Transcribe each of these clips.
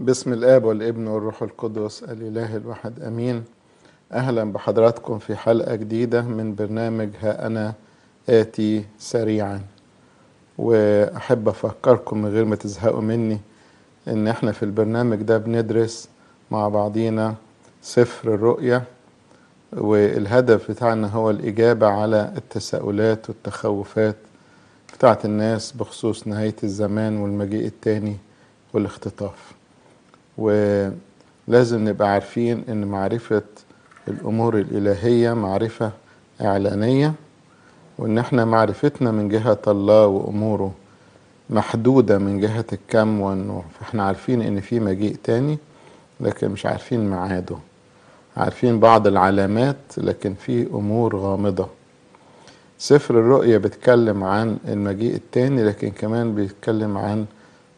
باسم الآب والابن والروح القدس الإله الواحد آمين. أهلا بحضراتكم في حلقة جديدة من برنامج ها أنا آتي سريعا. وأحب أفكركم من غير ما تزهقوا مني إن إحنا في البرنامج ده بندرس مع بعضينا سفر الرؤيا والهدف بتاعنا هو الإجابة على التساؤلات والتخوفات بتاعت الناس بخصوص نهاية الزمان والمجيء التاني والاختطاف. ولازم نبقى عارفين إن معرفة الأمور الإلهية معرفة إعلانية وإن إحنا معرفتنا من جهة الله وأموره محدودة من جهة الكم والنوع فإحنا عارفين إن في مجيء تاني لكن مش عارفين ميعاده. عارفين بعض العلامات لكن في أمور غامضة. سفر الرؤيا بيتكلم عن المجيء التاني لكن كمان بيتكلم عن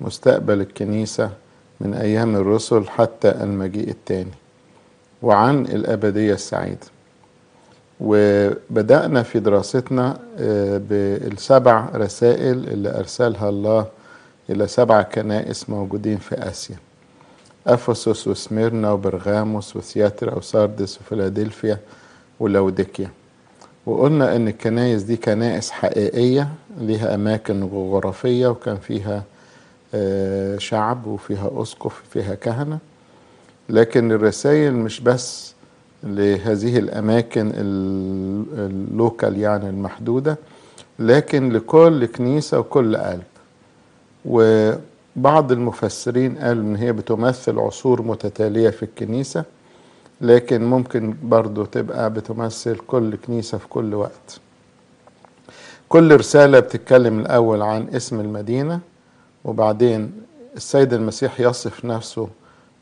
مستقبل الكنيسة من أيام الرسل حتى المجيء التاني وعن الأبدية السعيدة. وبدأنا في دراستنا بالسبع رسائل اللي أرسلها الله إلى سبع كنائس موجودين في آسيا. أفسس وسميرنا وبرغاموس وثياترا وساردس وفيلادلفيا ولوديكيا. وقلنا إن الكنائس دي كنائس حقيقية ليها أماكن جغرافية وكان فيها شعب وفيها أسقف وفيها كهنة. لكن الرسائل مش بس لهذه الأماكن اللوكال يعني المحدودة لكن لكل كنيسة وكل قلب. وبعض المفسرين قالوا إن هي بتمثل عصور متتالية في الكنيسة لكن ممكن برضو تبقى بتمثل كل كنيسة في كل وقت. كل رسالة بتتكلم الأول عن اسم المدينة وبعدين السيد المسيح يصف نفسه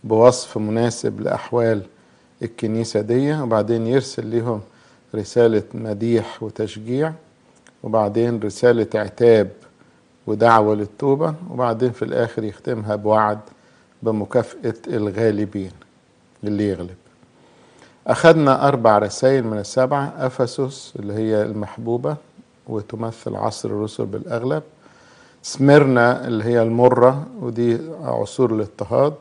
بوصف مناسب لأحوال الكنيسة دي وبعدين يرسل لهم رسالة مديح وتشجيع وبعدين رسالة عتاب ودعوة للتوبة وبعدين في الآخر يختمها بوعد بمكافأة الغالبين اللي يغلب. أخذنا أربع رسائل من السبعة أفسس اللي هي المحبوبة وتمثل عصر الرسل بالأغلب. سميرنا اللي هي المرة ودي عصور الاضطهاد.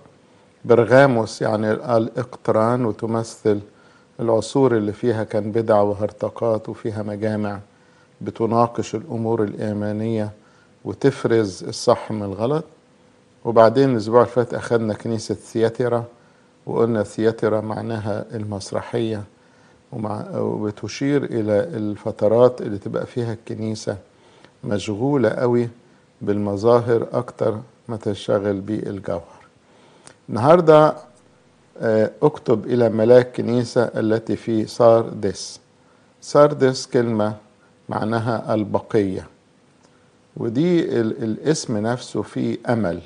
برغاموس يعني الإقتران وتمثل العصور اللي فيها كان بدع وهرطقات وفيها مجامع بتناقش الأمور الإيمانية وتفرز الصح من الغلط. وبعدين الأسبوع اللي فات أخذنا كنيسة ثياترا وقلنا ثياترا معناها المسرحية وبتشير إلى الفترات اللي تبقى فيها الكنيسة مشغولة قوي. بالمظاهر أكتر ما تشتغل بالجوهر. النهاردة أكتب إلى ملاك كنيسة التي في ساردس ساردس كلمة معناها البقية. ودي الاسم نفسه فيه أمل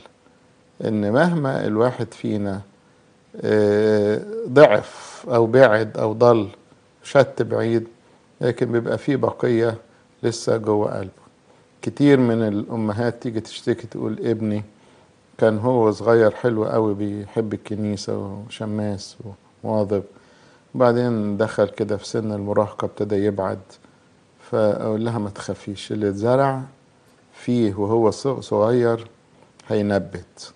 إن مهما الواحد فينا ضعف أو بعد أو ضل شت بعيد لكن بيبقى فيه بقية لسه جوه قلبه. كتير من الأمهات تيجي تشتكي تقول ابني كان هو صغير حلو قوي بيحب الكنيسة وشماس ومواظب وبعدين دخل كده في سن المراهقة ابتدى يبعد فأقول لها ما تخافيش اللي اتزرع فيه وهو صغير هينبت.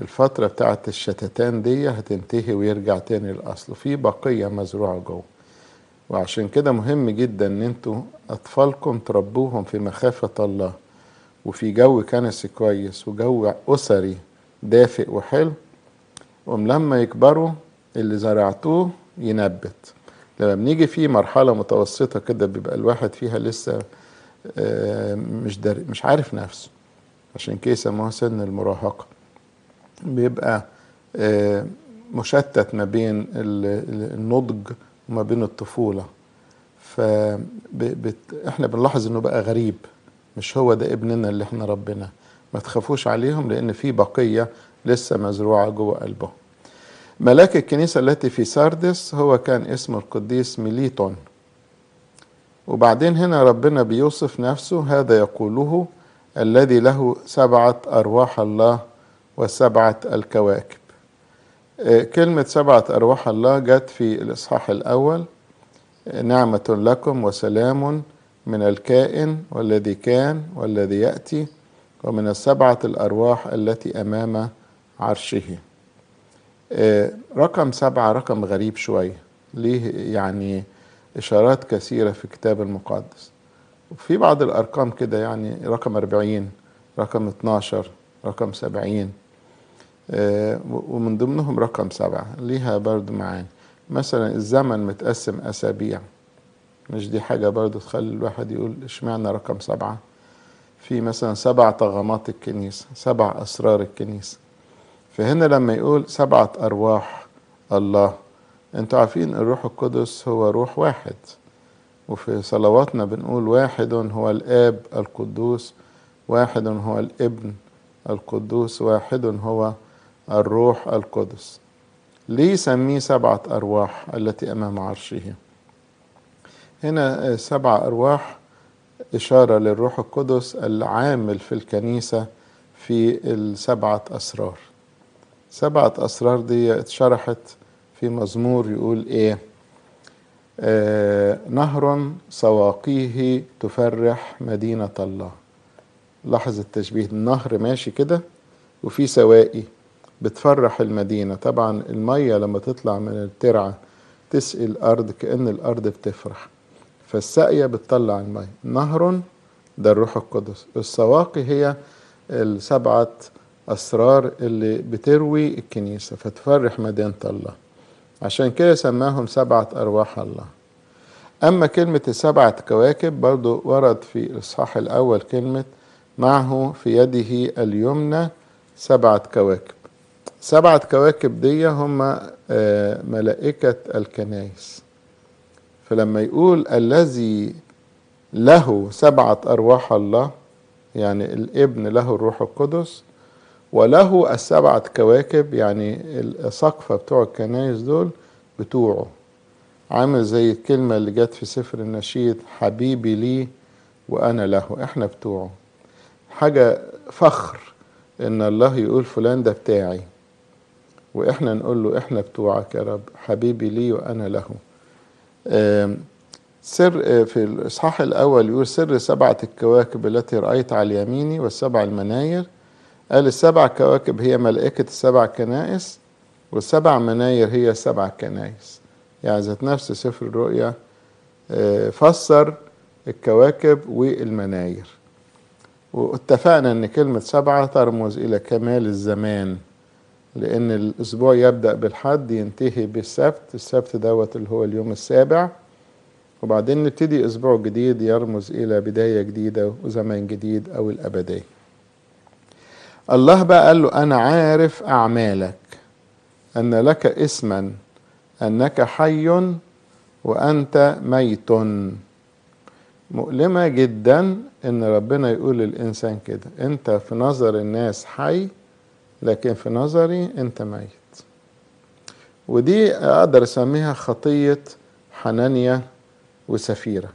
الفترة بتاعت الشتتان دي هتنتهي ويرجع تاني للأصل في بقية مزروعة جوه. وعشان كده مهم جدا إن أنتوا أطفالكم تربوهم في مخافة الله وفي جو كنسي كويس وجو أسري دافئ وحلو ولما يكبروا اللي زرعتوه ينبت. لما بنيجي في مرحلة متوسطة كده بيبقى الواحد فيها لسه مش داري مش عارف نفسه. عشان كده يسموها سن المراهقة. بيبقى مشتت ما بين النضج وما بين الطفولة. فاحنا بنلاحظ إنه بقى غريب. مش هو ده ابننا اللي إحنا ربنا. ما تخافوش عليهم لأن في بقية لسه مزروعة جوه قلبهم ملاك الكنيسة التي في ساردس هو كان اسمه القديس ميليتون. وبعدين هنا ربنا بيوصف نفسه هذا يقوله الذي له سبعة أرواح الله وسبعة الكواكب. كلمة سبعة أرواح الله جت في الإصحاح الأول. نعمة لكم وسلام من الكائن والذي كان والذي يأتي ومن السبعة الأرواح التي أمام عرشه. آه، رقم سبعة رقم غريب شوية ليه يعني إشارات كثيرة في الكتاب المقدس. وفي بعض الأرقام كده يعني رقم أربعين رقم 12 رقم سبعين. آه، ومن ضمنهم رقم سبعة ليها برضو معاني. مثلا الزمن متقسم أسابيع. مش دي حاجة برضو تخلي الواحد يقول إشمعنى رقم سبعة؟ في مثلا سبع طغمات الكنيسة سبع أسرار الكنيسة. فهنا لما يقول سبعة أرواح الله أنتوا عارفين الروح القدس هو روح واحد. وفي صلواتنا بنقول واحد هو الآب القدوس واحد هو الابن القدوس واحد هو الروح القدس. ليه يسميه سبعة أرواح التي أمام عرشه؟ هنا سبع أرواح إشارة للروح القدس العامل في الكنيسة في السبعة أسرار. سبعة أسرار دي اتشرحت في مزمور يقول إيه؟ آه نهر سواقيه تفرح مدينة الله. لاحظ التشبيه النهر ماشي كده وفي سواقي بتفرح المدينة. طبعا المية لما تطلع من الترعة تسقي الأرض كأن الأرض بتفرح. فالساقية بتطلع المية. نهر ده الروح القدس. السواقي هي السبعة أسرار اللي بتروي الكنيسة. فتفرح مدينة الله. عشان كده سماهم سبعة أرواح الله. أما كلمة السبعة كواكب برضو ورد في الإصحاح الأول كلمة معه في يده اليمنى سبعة كواكب. سبعة كواكب دي هم ملائكة الكنائس. فلما يقول الذي له سبعة أرواح الله يعني الابن له الروح القدس وله السبعة كواكب يعني السقفة بتوع الكنائس دول بتوعه. عامل زي الكلمة اللي جت في سفر النشيد حبيبي لي وأنا له. إحنا بتوعه. حاجة فخر إن الله يقول فلان ده بتاعي. وإحنا نقول له إحنا بتوعك يا رب حبيبي لي وأنا له. سر في الإصحاح الأول يقول سر سبعة الكواكب التي رأيت على اليمين والسبع المناير. قال السبع كواكب هي ملائكة السبع كنائس والسبع مناير هي السبع كنائس. يعني ذات نفس سفر الرؤيا فسر الكواكب والمناير. واتفقنا إن كلمة سبعة ترمز إلى كمال الزمان. لأن الأسبوع يبدأ بالحد ينتهي بالسبت السبت دوت اللي هو اليوم السابع. وبعدين نبتدي أسبوع جديد يرمز إلى بداية جديدة وزمن جديد أو الأبدية. الله بقى قال له أنا عارف أعمالك أن لك اسما أنك حي وأنت ميت. مؤلمة جدا إن ربنا يقول للإنسان كده أنت في نظر الناس حي لكن في نظري أنت ميت. ودي أقدر أسميها خطية حنانيا وسفيرة.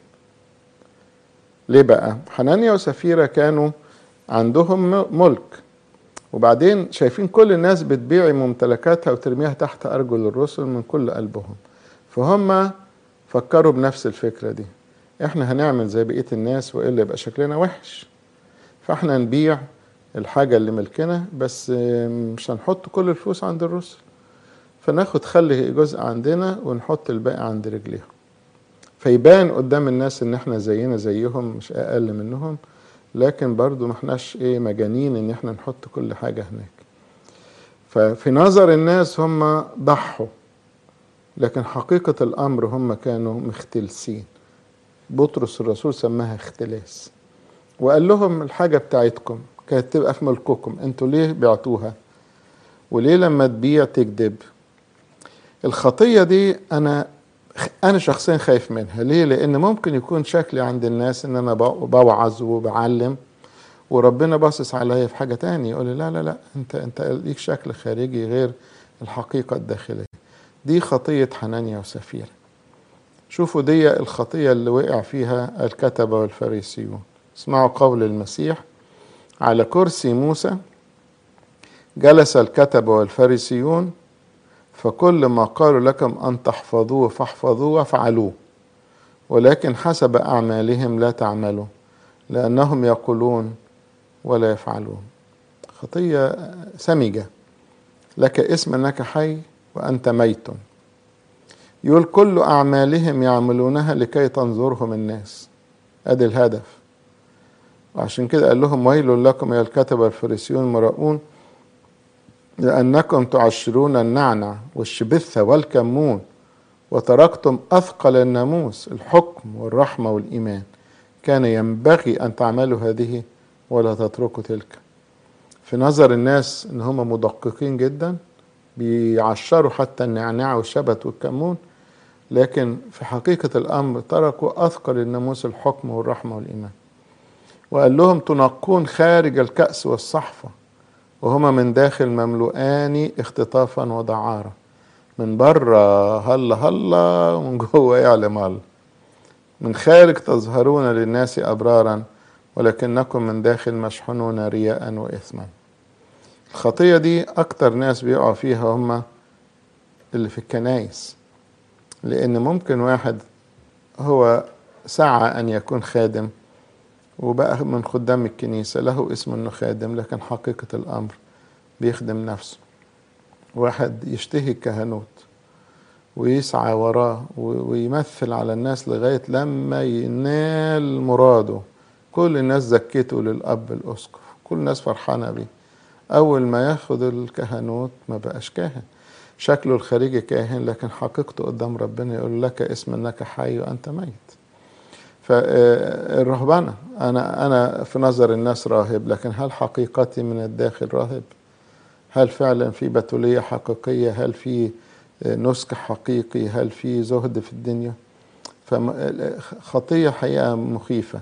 ليه بقى؟ حنانيا وسفيرة كانوا عندهم ملك. وبعدين شايفين كل الناس بتبيع ممتلكاتها وترميها تحت أرجل الرسل من كل قلبهم. فهم فكروا بنفس الفكرة دي. إحنا هنعمل زي بقية الناس وإلا يبقى شكلنا وحش. فإحنا نبيع الحاجة اللي ملكنا بس مش هنحط كل الفلوس عند الرسل. فناخد خلي جزء عندنا ونحط الباقي عند رجليهم. فيبان قدام الناس إن إحنا زينا زيهم مش أقل منهم لكن برضو ما إحناش إيه مجانين إن إحنا نحط كل حاجة هناك. ففي نظر الناس هم ضحوا لكن حقيقة الأمر هم كانوا مختلسين. بطرس الرسول سماها اختلاس. وقال لهم الحاجة بتاعتكم. كانت تبقى في ملككم. أنتوا ليه بعتوها؟ وليه لما تبيع تكذب؟ الخطية دي أنا أنا شخصيا خايف منها. ليه؟ لأن ممكن يكون شكلي عند الناس إن أنا بوعظ وبعلم وربنا باصص عليا في حاجة تانية يقول لي لا لا لا أنت أنت ليك شكل خارجي غير الحقيقة الداخلية. دي خطية حنانيا وسفيرة شوفوا دي الخطية اللي وقع فيها الكتبة والفريسيون. اسمعوا قول المسيح على كرسي موسى جلس الكتبة والفريسيون فكل ما قالوا لكم أن تحفظوه فاحفظوه وافعلوه ولكن حسب أعمالهم لا تعملوا لأنهم يقولون ولا يفعلون. خطية سمجة لك اسم أنك حي وأنت ميت. يقول كل أعمالهم يعملونها لكي تنظرهم الناس. أدي الهدف. وعشان كده قال لهم ويل لكم يا الكتبة الفريسيون المراؤون لأنكم تعشرون النعنع والشبثه والكمون وتركتم أثقل الناموس الحكم والرحمة والإيمان. كان ينبغي أن تعملوا هذه ولا تتركوا تلك. في نظر الناس إن هم مدققين جدا بيعشروا حتى النعناع والشبت والكمون لكن في حقيقة الأمر تركوا أثقل الناموس الحكم والرحمة والإيمان. وقال لهم تنقون خارج الكأس والصحفة وهما من داخل مملوءان اختطافا ودعارة. من بره هلا هلا ومن جوه يعلم الله من خارج تظهرون للناس أبرارا ولكنكم من داخل مشحونون رياء وإثما. الخطية دي أكتر ناس بيقعوا فيها هم اللي في الكنايس لأن ممكن واحد هو سعى أن يكون خادم وبقى من خدام الكنيسة له اسم أنه خادم لكن حقيقة الأمر بيخدم نفسه. واحد يشتهي الكهنوت ويسعى وراه ويمثل على الناس لغاية لما ينال مراده. كل الناس زكته للأب الأسقف. كل الناس فرحانة بيه. أول ما ياخد الكهنوت ما بقاش كاهن. شكله الخارجي كاهن لكن حقيقته قدام ربنا يقول لك اسم إنك حي وأنت ميت. فالرهبنة أنا أنا في نظر الناس راهب لكن هل حقيقتي من الداخل راهب؟ هل فعلا في بتولية حقيقية؟ هل في نسك حقيقي؟ هل في زهد في الدنيا؟ فخطية حقيقة مخيفة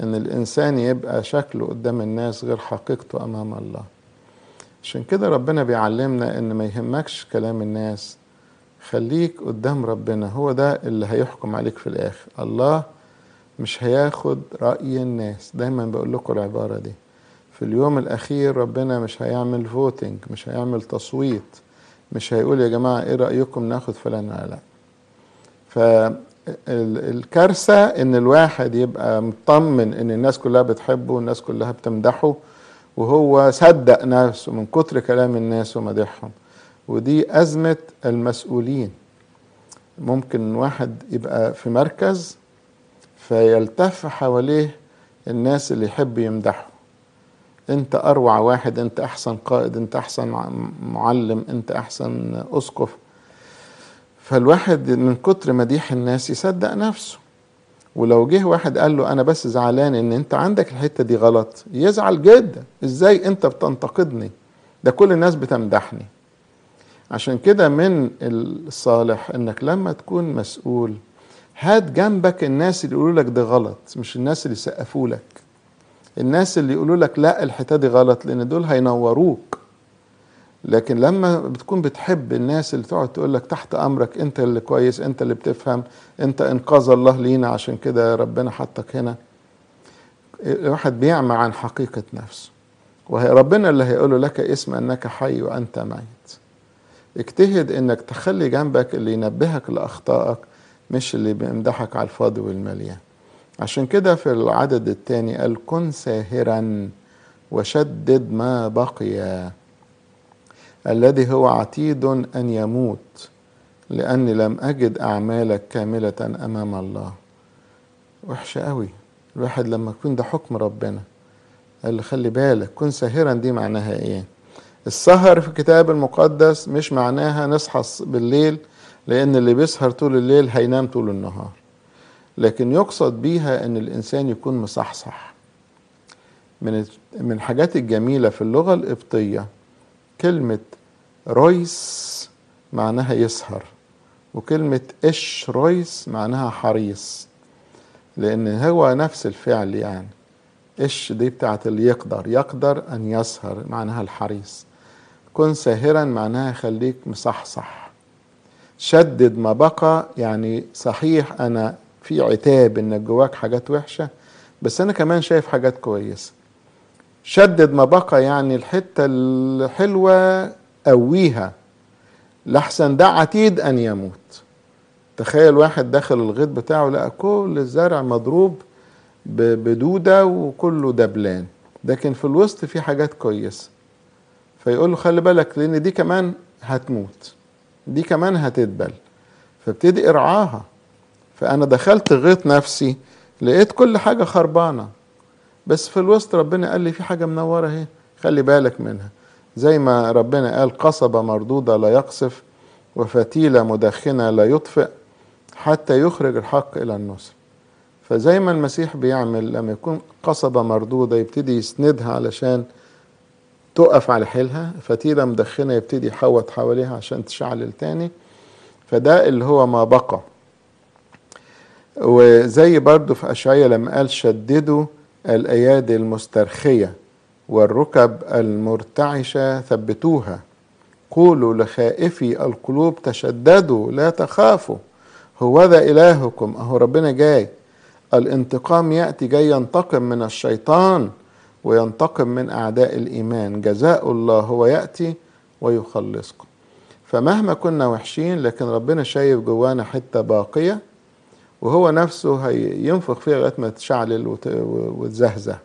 إن الإنسان يبقى شكله قدام الناس غير حقيقته أمام الله عشان كده ربنا بيعلمنا إن ما يهمكش كلام الناس خليك قدام ربنا هو ده اللي هيحكم عليك في الآخر الله مش هياخد رأي الناس. دايما بقول لكم العبارة دي. في اليوم الأخير ربنا مش هيعمل فوتنج مش هيعمل تصويت مش هيقول يا جماعة إيه رأيكم ناخد فلان ولا لأ. فالكارثة إن الواحد يبقى مطمن إن الناس كلها بتحبه والناس كلها بتمدحه وهو صدق نفسه من كتر كلام الناس ومدحهم. ودي أزمة المسؤولين. ممكن واحد يبقى في مركز فيلتف حواليه الناس اللي يحب يمدحه. انت اروع واحد انت احسن قائد انت احسن معلم انت احسن اسقف. فالواحد من كتر مديح الناس يصدق نفسه. ولو جه واحد قال له أنا بس زعلان إن أنت عندك الحتة دي غلط يزعل جدا. إزاي أنت بتنتقدني؟ ده كل الناس بتمدحني. عشان كده من الصالح إنك لما تكون مسؤول هات جنبك الناس اللي يقولوا لك ده غلط مش الناس اللي يسقفوا لك. الناس اللي يقولوا لك لا الحته دي غلط لأن دول هينوروك. لكن لما بتكون بتحب الناس اللي تقعد تقول لك تحت أمرك أنت اللي كويس أنت اللي بتفهم أنت إنقاذ الله لينا عشان كده ربنا حطك هنا. الواحد بيعمى عن حقيقة نفسه. وهي ربنا اللي هيقول لك اسم أنك حي وأنت ميت. اجتهد إنك تخلي جنبك اللي ينبهك لأخطائك مش اللي بيمدحك على الفاضي والمليان. عشان كده في العدد الثاني قال كن ساهرا وشدد ما بقي الذي هو عتيد أن يموت لأني لم أجد أعمالك كاملة أمام الله. وحشه قوي الواحد لما يكون ده حكم ربنا قال خلي بالك كن ساهرا دي معناها إيه؟ السهر في الكتاب المقدس مش معناها نصحى بالليل لأن اللي بيسهر طول الليل هينام طول النهار. لكن يقصد بيها إن الإنسان يكون مصحصح. من من الحاجات الجميلة في اللغة القبطية كلمة رويس معناها يسهر وكلمة إش رويس معناها حريص. لأن هو نفس الفعل يعني. إش دي بتاعت اللي يقدر يقدر أن يسهر معناها الحريص. كن ساهرا معناها خليك مصحصح. شدد ما بقى. يعني صحيح أنا في عتاب انك جواك حاجات وحشة بس أنا كمان شايف حاجات كويسة. شدد ما بقى يعني الحتة الحلوة قويها لحسن ده عتيد أن يموت. تخيل واحد داخل الغيط بتاعه لقى كل الزرع مضروب بدودة وكله دبلان. لكن في الوسط في حاجات كويسة. فيقول له خلي بالك لأن دي كمان هتموت. دي كمان هتدبل فابتدي ارعاها. فأنا دخلت غيط نفسي لقيت كل حاجة خربانة. بس في الوسط ربنا قال لي في حاجة منورة اهي خلي بالك منها. زي ما ربنا قال قصبة مردودة لا يقصف وفتيلة مدخنة لا يطفئ حتى يخرج الحق إلى النصر. فزي ما المسيح بيعمل لما يكون قصبة مردودة يبتدي يسندها علشان تقف على حيلها فتيلة مدخنة يبتدي يحوط حواليها عشان تشعلل تاني فده اللي هو ما بقى. وزي برضو في أشعية لما قال شددوا الأيادي المسترخية والركب المرتعشة ثبتوها. قولوا لخائفي القلوب تشددوا لا تخافوا. هو ذا إلهكم أهو ربنا جاي. الانتقام يأتي جاي ينتقم من الشيطان. وينتقم من أعداء الإيمان. جزاء الله هو يأتي ويخلصكم. فمهما كنا وحشين لكن ربنا شايف جوانا حتة باقية وهو نفسه هينفخ فيها لغاية ما تشعلل وتزهزه.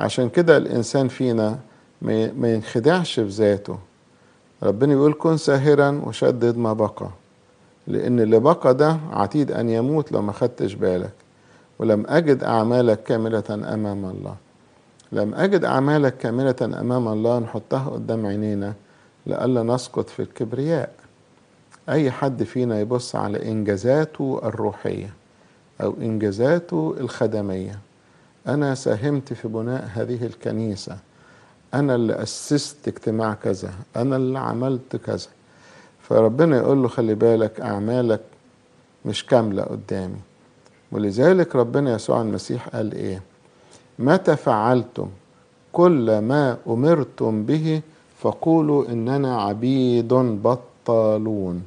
عشان كده الإنسان فينا ما ينخدعش في ذاته. ربنا يقول كن ساهرا وشدد ما بقى لأن اللي بقى ده عتيد أن يموت لو ما خدتش بالك ولم أجد أعمالك كاملة أمام الله. لم أجد أعمالك كاملة أمام الله نحطها قدام عينينا لئلا نسقط في الكبرياء. أي حد فينا يبص على إنجازاته الروحية أو إنجازاته الخدمية؟ أنا ساهمت في بناء هذه الكنيسة. أنا اللي أسست اجتماع كذا. أنا اللي عملت كذا. فربنا يقول له خلي بالك أعمالك مش كاملة قدامي. ولذلك ربنا يسوع المسيح قال إيه؟ متى فعلتم كل ما أمرتم به فقولوا إننا عبيد بطالون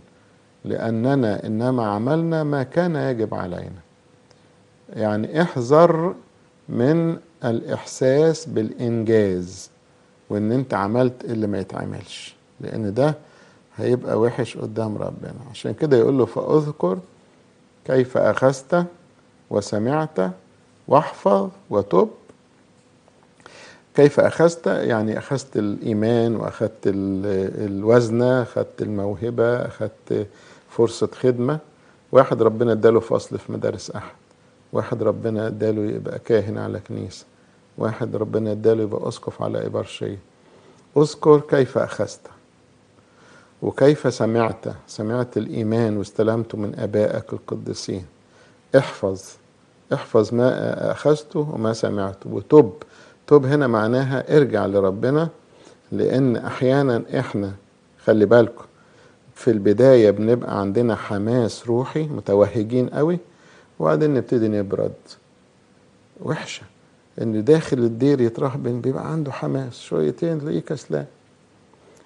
لأننا إنما عملنا ما كان يجب علينا. يعني احذر من الإحساس بالإنجاز وإن أنت عملت اللي ما يتعملش لأن ده هيبقى وحش قدام ربنا. عشان كده يقول له فأذكر كيف أخذت وسمعت واحفظ وتب كيف أخذت؟ يعني أخذت الإيمان وأخذت الوزنة أخذت الموهبة أخذت فرصة خدمة. واحد ربنا اداله فصل في مدارس أحد. واحد ربنا اداله يبقى كاهن على كنيسة. واحد ربنا اداله يبقى أسقف على إبرشية اذكر كيف أخذت. وكيف سمعت. سمعت الإيمان واستلمته من آبائك القديسين. احفظ. احفظ ما أخذته وما سمعته. وتب. تب هنا معناها ارجع لربنا لأن أحيانا إحنا خلي بالكم في البداية بنبقى عندنا حماس روحي متوهجين قوي وبعدين نبتدي نبرد. وحشة. إن داخل الدير يترهبن بيبقى عنده حماس. شويتين تلاقيه كسلان.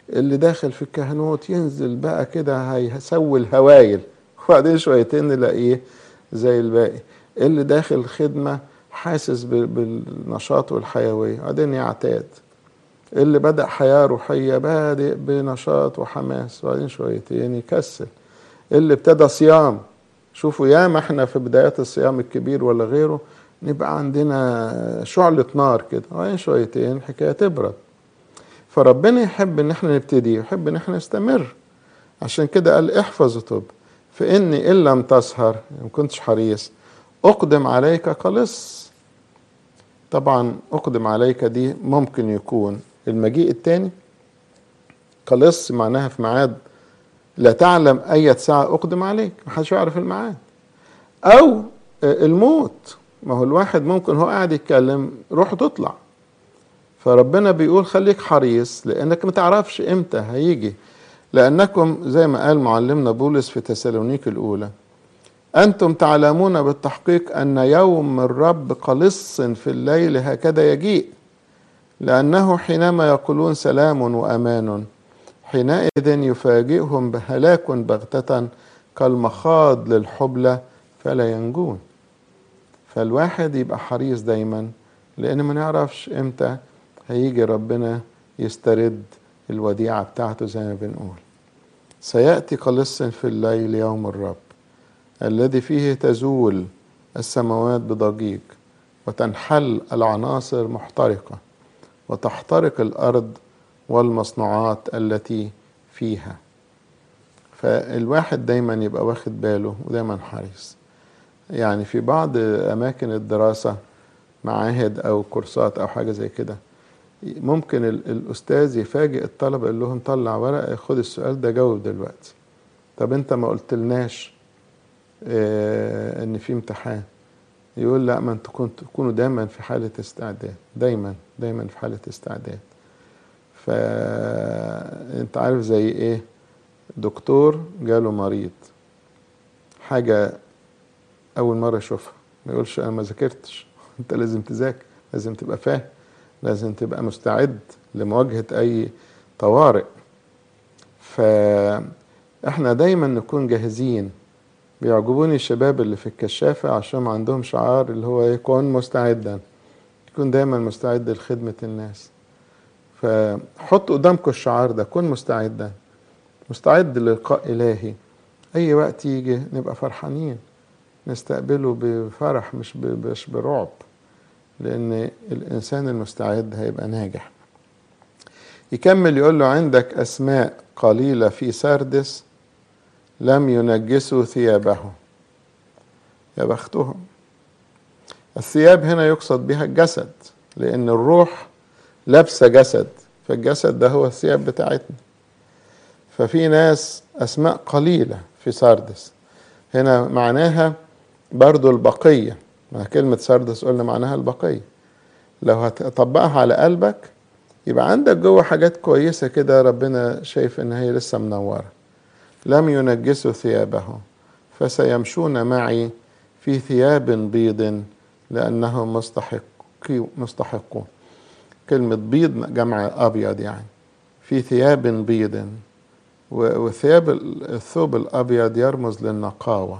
اللي داخل في الكهنوت ينزل بقى كده هيسوي الهوايل. وبعدين شويتين نلاقيه زي الباقي. اللي داخل خدمة حاسس بالنشاط والحيوية بعدين يعتاد اللي بدأ حياة روحية بادئ بنشاط وحماس وبعدين شويتين يكسل. اللي ابتدى صيام شوفوا ياما إحنا في بدايات الصيام الكبير ولا غيره نبقى عندنا شعلة نار كده وبعدين شويتين الحكاية تبرد. فربنا يحب إن إحنا نبتدي يحب إن إحنا نستمر. عشان كده قال احفظ وتب. فإني إن لم تسهر ما كنتش حريص. أقدم عليك قلص. طبعا أقدم عليك دي ممكن يكون المجيء التاني. قلص معناها في ميعاد لا تعلم أي ساعة أقدم عليك محدش يعرف الميعاد. أو الموت. ما هو الواحد ممكن هو قاعد يتكلم روح تطلع. فربنا بيقول خليك حريص لأنك ما تعرفش إمتى هيجي. لأنكم زي ما قال معلمنا بولس في تسالونيك الأولى أنتم تعلمون بالتحقيق أن يوم الرب قلص في الليل هكذا يجيء لأنه حينما يقولون سلام وأمان حينئذ يفاجئهم بهلاك بغتة كالمخاض للحبلة فلا ينجون. فالواحد يبقى حريص دايما لأن ما نعرفش إمتى هيجي ربنا يسترد الوديعة بتاعته زي ما بنقول. سيأتي قلص في الليل يوم الرب. الذي فيه تزول السماوات بضجيج وتنحل العناصر محترقة وتحترق الأرض والمصنوعات التي فيها. فالواحد دايما يبقى واخد باله ودايما حريص. يعني في بعض أماكن الدراسة معاهد أو كورسات أو حاجة زي كده ممكن الأستاذ يفاجئ الطلبة يقول لهم طلع ورقة خد السؤال ده جاوب دلوقتي. طب أنت ما قلتلناش آه إن في امتحان. يقول لا ما أنتوا تكونوا دايما في حالة استعداد. دايما دايما في حالة استعداد. فانت عارف زي إيه؟ دكتور جاله مريض. حاجة أول مرة يشوفها. ما يقولش أنا ما ذاكرتش. أنت لازم تذاكر لازم تبقى فاهم لازم تبقى مستعد لمواجهة أي طوارئ. فإحنا دايما نكون جاهزين بيعجبوني الشباب اللي في الكشافة عشان عندهم شعار اللي هو يكون مستعدا يكون دايما مستعد لخدمة الناس. فحط قدامكم الشعار ده كن مستعدا مستعد للقاء إلهي. أي وقت يجي نبقى فرحانين. نستقبله بفرح مش مش برعب. لأن الإنسان المستعد هيبقى ناجح. يكمل يقول له عندك أسماء قليلة في سردس لم ينجسوا ثيابهم. يا بختهم الثياب هنا يقصد بها الجسد لأن الروح لابسة جسد فالجسد ده هو الثياب بتاعتنا. ففي ناس أسماء قليلة في سردس هنا معناها برضو البقية. ما كلمة سردس قلنا معناها البقية. لو هتطبقها على قلبك يبقى عندك جوه حاجات كويسة كده ربنا شايف إن هي لسه منورة. لم ينجسوا ثيابهم فسيمشون معي في ثياب بيض لأنهم مستحقون مستحقون. كلمة بيض جمع أبيض يعني. في ثياب بيض وثياب الثوب الأبيض يرمز للنقاوة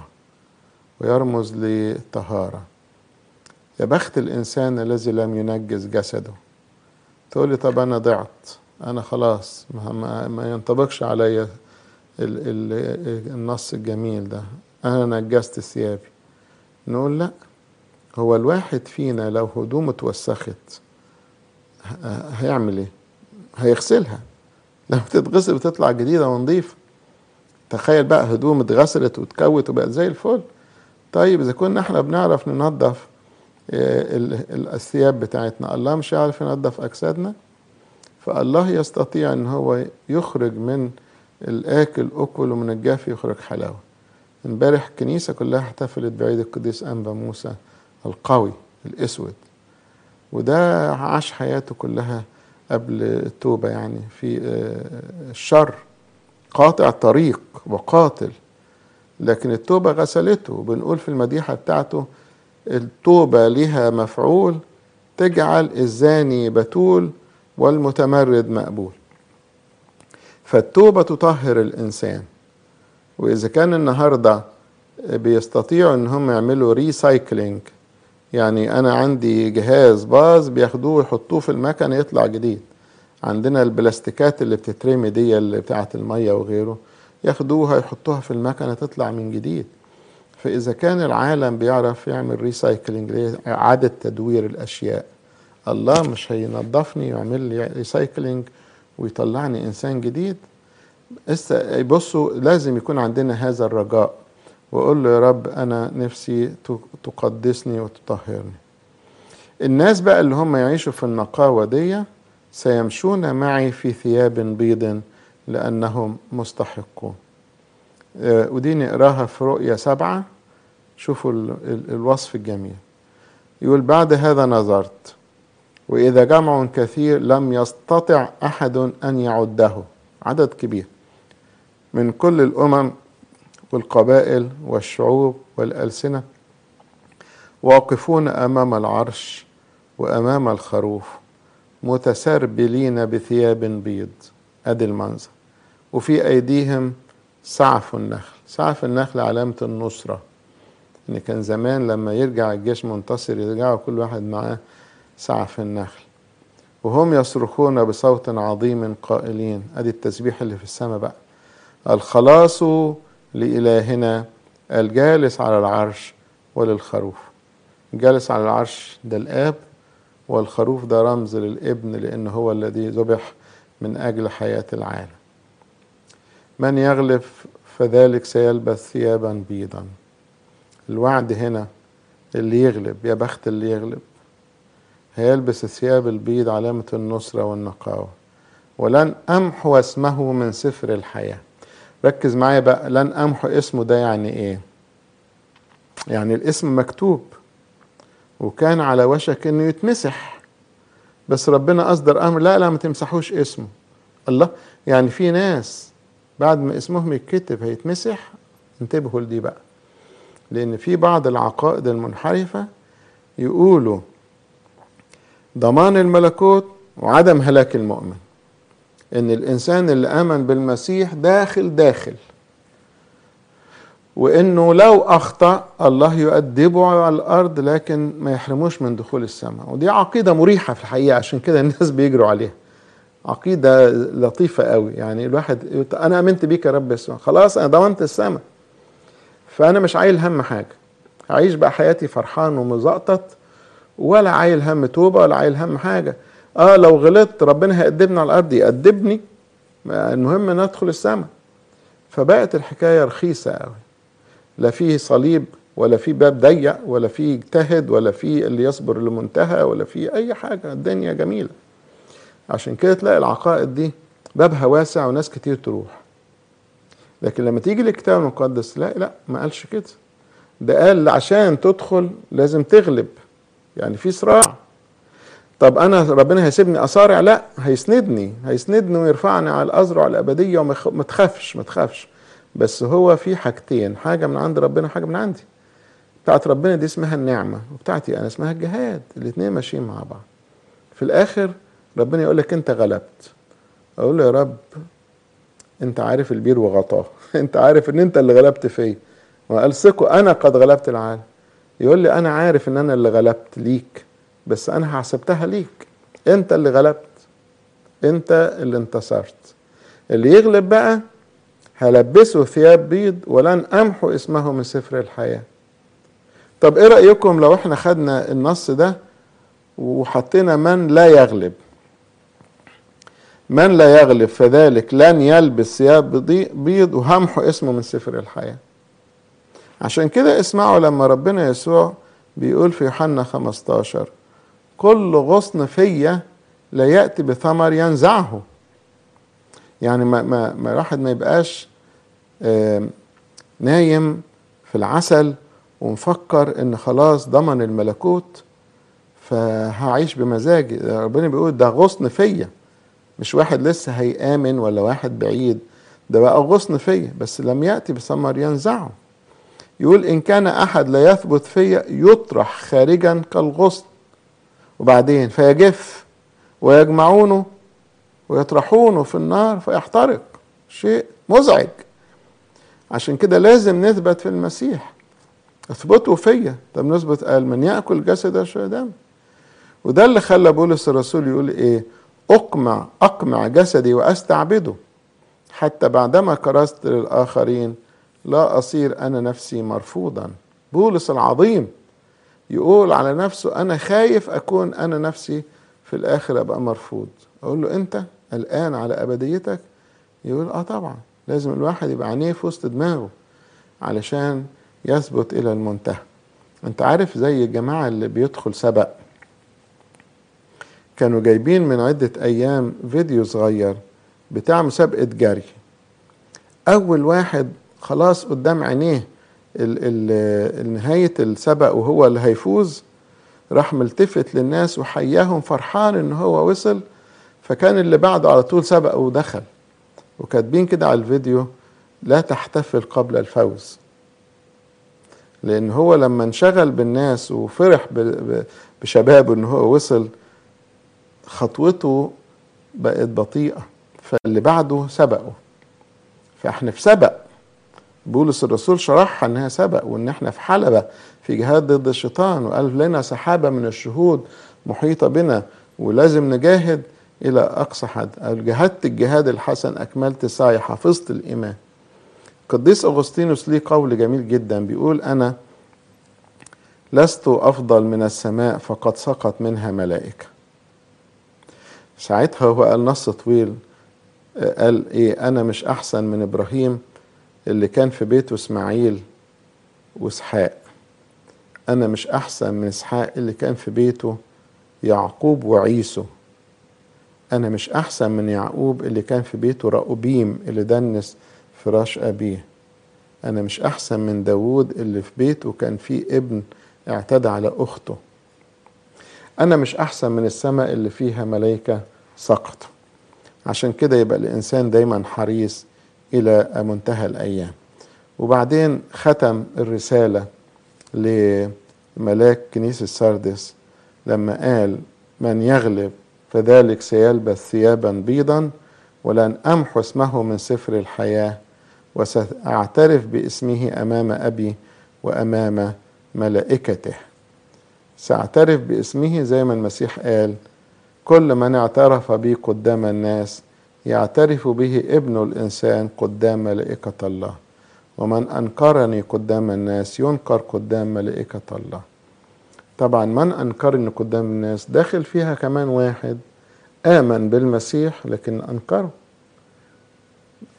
ويرمز للطهارة. يا بخت الإنسان الذي لم ينجس جسده. تقول لي طب أنا ضعت أنا خلاص ما, ما ينطبقش عليا النص الجميل ده. أنا نجست ثيابي. نقول لأ هو الواحد فينا لو هدومه اتوسخت هيعمل إيه؟ هيغسلها. لما تتغسل بتطلع جديدة ونظيفة. تخيل بقى هدوم اتغسلت واتكوت وبقت زي الفل. طيب إذا كنا إحنا بنعرف ننظف الثياب بتاعتنا. الله مش هيعرف ينظف أجسادنا؟ فالله يستطيع إن هو يخرج من الآكل أكل ومن الجاف يخرج حلاوة. امبارح الكنيسة كلها احتفلت بعيد القديس أنبا موسى القوي الأسود. وده عاش حياته كلها قبل التوبة يعني. في الشر قاطع طريق وقاتل. لكن التوبة غسلته. وبنقول في المديحة بتاعته التوبة لها مفعول تجعل الزاني بتول والمتمرد مقبول. فالتوبة تطهر الإنسان. وإذا كان النهاردة بيستطيعوا إن هم يعملوا recycling يعني أنا عندي جهاز باظ بياخدوه ويحطوه في المكنة يطلع جديد. عندنا البلاستيكات اللي بتترمي دي اللي بتاعة المية وغيره ياخدوها يحطوها في المكنة تطلع من جديد. فإذا كان العالم بيعرف يعمل recycling إعادة تدوير الأشياء. الله مش هينظفني ويعمل لي recycling ويطلعني إنسان جديد بصوا لازم يكون عندنا هذا الرجاء. وأقول له يا رب أنا نفسي تقدسني وتطهرني. الناس بقى اللي هم يعيشوا في النقاوة دي سيمشون معي في ثياب بيض لأنهم مستحقون. ودي نقراها في رؤيا سبعة. شوفوا ال ال الوصف الجميل. يقول بعد هذا نظرت وإذا جمع كثير لم يستطع أحد أن يعده. عدد كبير. من كل الأمم والقبائل والشعوب والألسنة واقفون أمام العرش وأمام الخروف متسربلين بثياب بيض أدي المنظر. وفي أيديهم سعف النخل. سعف النخل علامة النصرة. إن كان زمان لما يرجع الجيش منتصر يرجعوا كل واحد معاه سعف النخل. وهم يصرخون بصوت عظيم قائلين أدي التسبيح اللي في السماء بقى. الخلاص لإلهنا الجالس على العرش وللخروف. الجالس على العرش ده الآب والخروف ده رمز للابن لأن هو الذي ذبح من أجل حياة العالم. من يغلب فذلك سيلبس ثيابا بيضا. الوعد هنا اللي يغلب يا بخت اللي يغلب هيلبس الثياب البيض علامة النصرة والنقاوة. ولن أمحو اسمه من سفر الحياة. ركز معايا بقى لن أمحو اسمه ده يعني إيه؟ يعني الاسم مكتوب وكان على وشك إنه يتمسح بس ربنا أصدر أمر. لا لا ما تمسحوش اسمه. الله يعني في ناس بعد ما اسمهم يتكتب هيتمسح انتبهوا لدي بقى. لأن في بعض العقائد المنحرفة يقولوا ضمان الملكوت وعدم هلاك المؤمن. إن الإنسان اللي آمن بالمسيح داخل داخل. وإنه لو أخطأ الله يؤدبه على الأرض لكن ما يحرموش من دخول السماء. ودي عقيدة مريحة في الحقيقة عشان كده الناس بيجروا عليها. عقيدة لطيفة قوي. يعني الواحد أنا آمنت بيك يا رب يسوع. خلاص أنا ضمنت السماء. فأنا مش عايل هم حاجة. هعيش بقى حياتي فرحان ومزقطط. ولا عايل هم توبة ولا عايل هم حاجة. آه لو غلطت ربنا هيأدبني على الأرض يأدبني المهم إن أدخل السماء. فبقت الحكاية رخيصة قوي لا فيه صليب ولا في باب ضيق ولا في اجتهد ولا في اللي يصبر لمنتهى ولا في أي حاجة. الدنيا جميلة. عشان كده تلاقي العقائد دي بابها واسع وناس كتير تروح. لكن لما تيجي للكتاب المقدس لا لا ما قالش كده. ده قال عشان تدخل لازم تغلب. يعني في صراع. طب أنا ربنا هيسيبني أصارع؟ لا هيسندني هيسندني ويرفعني على الازرع الأبدية وما تخافش ما تخافش. بس هو في حاجتين حاجة من عند ربنا حاجة من عندي. بتاعت ربنا دي اسمها النعمة وبتاعتي أنا اسمها الجهاد. الاثنين ماشيين مع بعض. في الآخر ربنا يقول لك أنت غلبت. أقول له يا رب أنت عارف البير وغطاه. أنت عارف إن أنت اللي غلبت فيا. وقال أنا قد غلبت العالم. يقول لي أنا عارف إن أنا اللي غلبت ليك بس أنا حسبتها ليك. أنت اللي غلبت. أنت اللي انتصرت. اللي يغلب بقى هلبسه ثياب بيض ولن أمحو اسمه من سفر الحياة. طب إيه رأيكم لو إحنا خدنا النص ده وحطينا من لا يغلب؟ من لا يغلب فذلك لن يلبس ثياب بيض وهمحو اسمه من سفر الحياة. عشان كده اسمعوا لما ربنا يسوع بيقول في يوحنا 15 كل غصن فيا لا يأتي بثمر ينزعه. يعني ما ما ما الواحد ما يبقاش نايم في العسل ومفكر إن خلاص ضمن الملكوت فهعيش بمزاجي. ربنا بيقول ده غصن فيا. مش واحد لسه هيآمن ولا واحد بعيد ده بقى غصن فيا بس لم يأتي بثمر ينزعه. يقول إن كان أحد لا يثبت فيا يطرح خارجا كالغصن. وبعدين فيجف ويجمعونه ويطرحونه في النار فيحترق. شيء مزعج. عشان كده لازم نثبت في المسيح. اثبتوا فيا. طب نثبت قال من يأكل جسد دم. وده اللي خلى بولس الرسول يقول إيه؟ أقمع أقمع جسدي وأستعبده. حتى بعدما كرست للآخرين لا أصير أنا نفسي مرفوضا. بولس العظيم يقول على نفسه أنا خايف أكون أنا نفسي في الآخر أبقى مرفوض. أقول له أنت الآن على أبديتك؟ يقول آه طبعا. لازم الواحد يبقى عينيه في وسط دماغه علشان يثبت إلى المنتهى. أنت عارف زي الجماعة اللي بيدخل سبق. كانوا جايبين من عدة أيام فيديو صغير بتاع مسابقة جري. أول واحد خلاص قدام عينيه نهاية السبق وهو اللي هيفوز راح ملتفت للناس وحياهم فرحان إن هو وصل فكان اللي بعده على طول سبق ودخل. وكاتبين كده على الفيديو لا تحتفل قبل الفوز. لأن هو لما انشغل بالناس وفرح بشبابه إن هو وصل خطوته بقت بطيئة فاللي بعده سبقه فإحنا في سبق بولس الرسول شرحها إنها سبق وإن إحنا في حلبة في جهاد ضد الشيطان وقال لنا سحابة من الشهود محيطة بنا ولازم نجاهد إلى أقصى حد. جاهدت الجهاد الحسن أكملت سعي حفظت الإيمان. قديس أغسطينوس ليه قول جميل جدا بيقول أنا لست أفضل من السماء فقد سقط منها ملائكة. ساعتها هو قال نص طويل قال إيه أنا مش أحسن من إبراهيم اللي كان في بيته إسماعيل وإسحاق. أنا مش أحسن من إسحاق اللي كان في بيته يعقوب وعيسو. أنا مش أحسن من يعقوب اللي كان في بيته رأوبيم اللي دنس فراش أبيه. أنا مش أحسن من داوود اللي في بيته كان فيه ابن اعتدى على أخته. أنا مش أحسن من السماء اللي فيها ملائكه سقط. عشان كده يبقى الإنسان دايما حريص إلى منتهى الأيام. وبعدين ختم الرسالة لملاك كنيسة سردس لما قال من يغلب فذلك سيلبس ثيابا بيضا ولن أمحو اسمه من سفر الحياة وسأعترف باسمه أمام أبي وأمام ملائكته. سأعترف باسمه زي ما المسيح قال كل من اعترف بي قدام الناس يعترف به ابن الإنسان قدام ملائكة الله. ومن أنكرني قدام الناس ينكر قدام ملائكة الله. طبعا من أنكرني قدام الناس داخل فيها كمان واحد آمن بالمسيح لكن أنكره.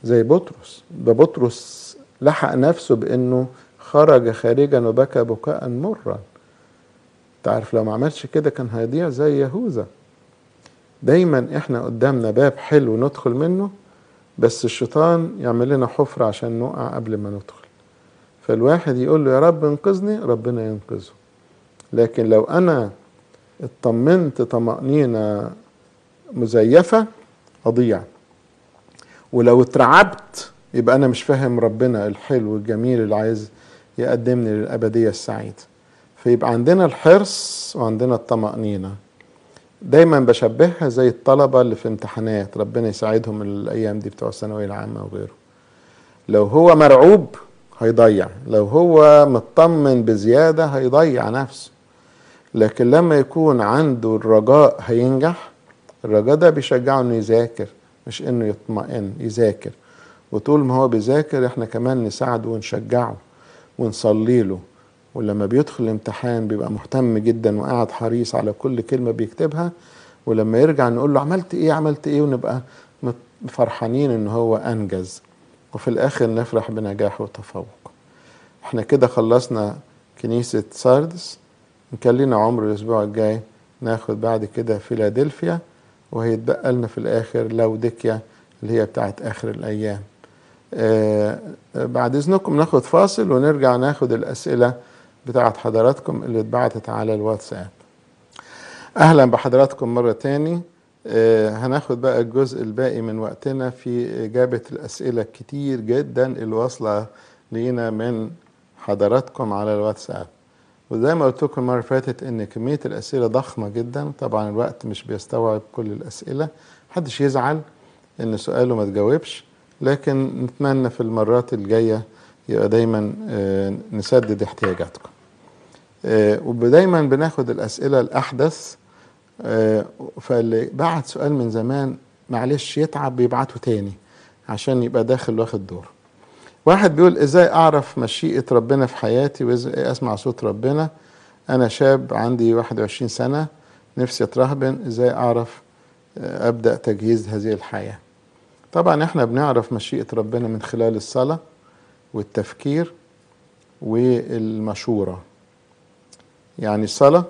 زي بطرس. ده بطرس لحق نفسه بإنه خرج خارجا وبكى بكاء مرا تعرف لو ما عملش كده كان هيضيع زي يهوذا. دايما إحنا قدامنا باب حلو ندخل منه بس الشيطان يعمل لنا حفرة عشان نقع قبل ما ندخل. فالواحد يقول له يا رب انقذني ربنا ينقذه. لكن لو أنا اطمنت طمأنينة مزيفة أضيع. ولو اترعبت يبقى أنا مش فاهم ربنا الحلو الجميل اللي عايز يقدمني للأبدية السعيده فيبقى عندنا الحرص وعندنا الطمأنينة. دايما بشبهها زي الطلبة اللي في امتحانات. ربنا يساعدهم الأيام دي بتوع الثانوية العامة وغيره. لو هو مرعوب هيضيع. لو هو مطمن بزيادة هيضيع نفسه. لكن لما يكون عنده الرجاء هينجح. الرجاء ده بيشجعه إنه يذاكر مش إنه يطمئن يذاكر. وطول ما هو بيذاكر إحنا كمان نساعده ونشجعه ونصلي له. ولما بيدخل الامتحان بيبقى مهتم جدا وقاعد حريص على كل كلمة بيكتبها ولما يرجع نقول له عملت إيه عملت إيه ونبقى فرحانين إن هو أنجز. وفي الآخر نفرح بنجاحه وتفوق. إحنا كده خلصنا كنيسة ساردس. لنا عمر الأسبوع الجاي ناخد بعد كده فيلادلفيا وهيتبقى لنا في الآخر لوديكيا اللي هي بتاعت آخر الأيام. آه بعد إذنكم ناخد فاصل ونرجع ناخد الأسئلة بتاعت حضراتكم اللي اتبعتت على الواتساب. أهلا بحضراتكم مرة تاني. آه هناخد بقى الجزء الباقي من وقتنا في إجابة الأسئلة الكتير جدا اللي واصلة لينا من حضراتكم على الواتساب. وزي ما قلت لكم المرة اللي فاتت إن كمية الأسئلة ضخمة جدا. طبعا الوقت مش بيستوعب كل الأسئلة. محدش يزعل إن سؤاله ما تجاوبش لكن نتمنى في المرات الجاية يبقى دايما نسدد احتياجاتكم. ودايما بناخد الأسئلة الأحدث فاللي بعت سؤال من زمان معلش يتعب بيبعته تاني عشان يبقى داخل واخد دور. واحد بيقول إزاي أعرف مشيئة ربنا في حياتي؟ وازاي أسمع صوت ربنا. أنا شاب عندي 21 سنة نفسي أترهبن. إزاي أعرف أبدأ تجهيز هذه الحياة؟ طبعا إحنا بنعرف مشيئة ربنا من خلال الصلاة والتفكير والمشورة. يعني الصلاة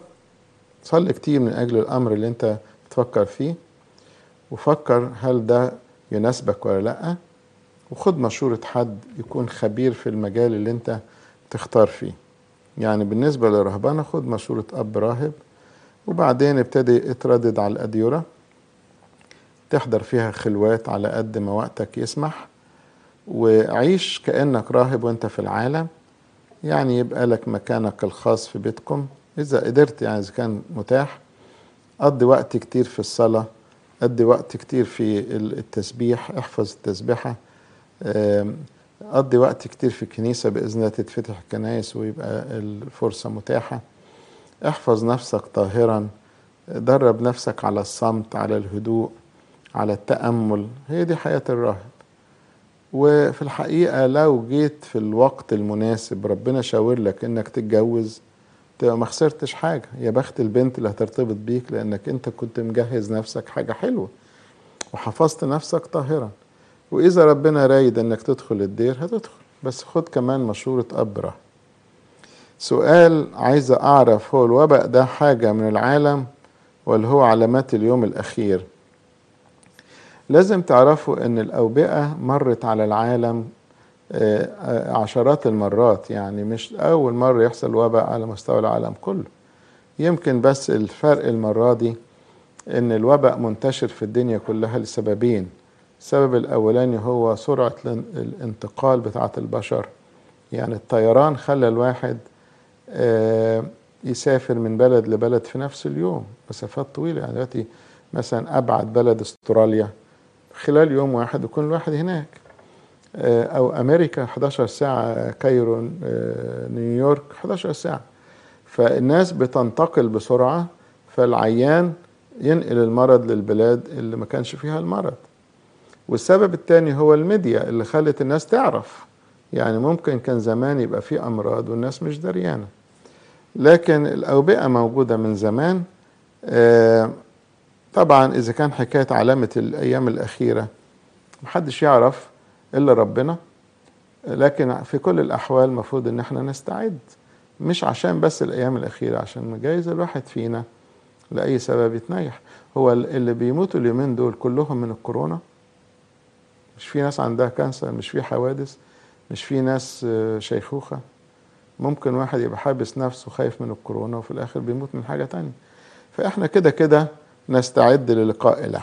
صلي كتير من أجل الأمر اللي أنت بتفكر فيه وفكر هل ده يناسبك ولا لأ وخد مشورة حد يكون خبير في المجال اللي أنت تختار فيه. يعني بالنسبة للرهبنة خد مشورة أب راهب وبعدين ابتدي اتردد على الأديرة تحضر فيها خلوات على قد ما وقتك يسمح وعيش كأنك راهب وأنت في العالم. يعني يبقى لك مكانك الخاص في بيتكم إذا قدرت يعني إذا كان متاح قضي وقت كتير في الصلاة قضي وقت كتير في التسبيح احفظ التسبيحة قضي وقت كتير في الكنيسة بإذن الله تتفتح الكنايس ويبقى الفرصة متاحة. احفظ نفسك طاهرا درب نفسك على الصمت على الهدوء على التأمل. هي دي حياة الراهب. وفي الحقيقة لو جيت في الوقت المناسب ربنا شاور لك إنك تتجوز تبقى ما خسرتش حاجة. يا بخت البنت اللي هترتبط بيك لأنك أنت كنت مجهز نفسك حاجة حلوة وحفظت نفسك طاهرا. وإذا ربنا رايد إنك تدخل الدير هتدخل. بس خد كمان مشورة أب راهب سؤال عايز أعرف هو الوباء ده حاجة من العالم ولا هو علامات اليوم الأخير؟ لازم تعرفوا إن الأوبئة مرت على العالم عشرات المرات. يعني مش أول مرة يحصل وباء على مستوى العالم كله. يمكن بس الفرق المرة دي إن الوباء منتشر في الدنيا كلها لسببين. السبب الأولاني هو سرعة الانتقال بتاعة البشر. يعني الطيران خلى الواحد يسافر من بلد لبلد في نفس اليوم مسافات طويلة. يعني دلوقتي مثلا أبعد بلد أستراليا خلال يوم واحد يكون الواحد هناك. أو أمريكا 11 ساعة كايرو نيويورك 11 ساعة. فالناس بتنتقل بسرعة فالعيان ينقل المرض للبلاد اللي ما كانش فيها المرض. والسبب الثاني هو الميديا اللي خلت الناس تعرف. يعني ممكن كان زمان يبقى في أمراض والناس مش دريانة. لكن الأوبئة موجودة من زمان. طبعا إذا كان حكاية علامة الأيام الأخيرة محدش يعرف إلا ربنا. لكن في كل الأحوال المفروض إن إحنا نستعد. مش عشان بس الأيام الأخيرة عشان جايز الواحد فينا لأي سبب يتنيح هو اللي بيموتوا اليومين دول كلهم من الكورونا. مش في ناس عندها كانسر مش في حوادث مش في ناس شيخوخة. ممكن واحد يبقى حابس نفسه خايف من الكورونا وفي الآخر بيموت من حاجة تانية. فإحنا كده كده نستعد للقاء إله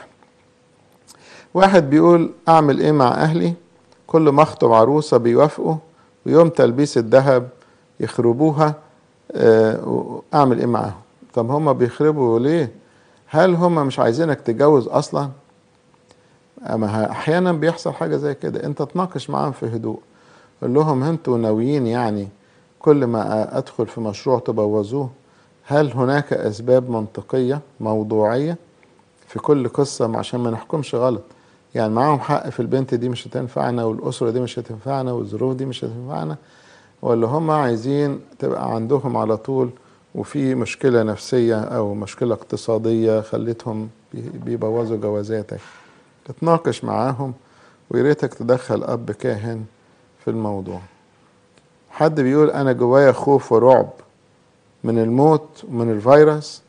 واحد بيقول أعمل إيه مع أهلي؟ كل ما أخطب عروسة بيوافقوا ويوم تلبيس الذهب يخربوها أعمل إيه معاهم؟ طب هما بيخربوا ليه؟ هل هما مش عايزينك تتجوز أصلا؟ أما أحيانا بيحصل حاجة زي كده. أنت تناقش معاهم في هدوء قول لهم أنتوا ناويين يعني كل ما أدخل في مشروع تبوظوه هل هناك أسباب منطقية موضوعية في كل قصة؟ عشان ما نحكمش غلط. يعني معاهم حق في البنت دي مش هتنفعنا والأسرة دي مش هتنفعنا والظروف دي مش هتنفعنا ولا هم عايزين تبقى عندهم على طول وفي مشكلة نفسية أو مشكلة اقتصادية خلتهم بيبوظوا جوازاتك. تتناقش معاهم وياريتك تدخل أب كاهن في الموضوع. حد بيقول أنا جوايا خوف ورعب من الموت ومن الفيروس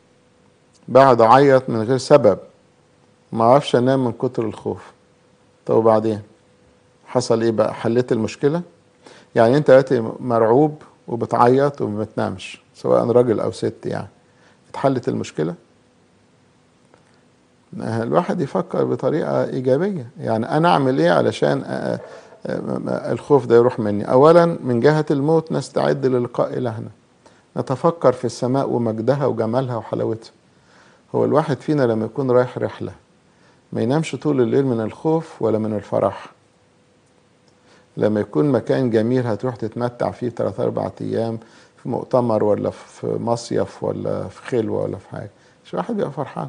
بعد اعيط من غير سبب ما أعرفش أنام من كتر الخوف. طب وبعدين؟ حصل إيه بقى؟ حليت المشكلة؟ يعني أنت دلوقتي مرعوب وبتعيط وما بتنامش سواء راجل أو ست يعني. اتحلت المشكلة؟ الواحد يفكر بطريقة إيجابية. يعني أنا أعمل إيه علشان الخوف ده يروح مني؟ اولا من جهة الموت نستعد للقاء الهنا نتفكر في السماء ومجدها وجمالها وحلاوتها. هو الواحد فينا لما يكون رايح رحلة ما ينامش طول الليل من الخوف ولا من الفرح. لما يكون مكان جميل هتروح تتمتع فيه ثلاث أربع أيام في مؤتمر ولا في مصيف ولا في خلوة ولا في حاجة. مش واحد بيبقى فرحان.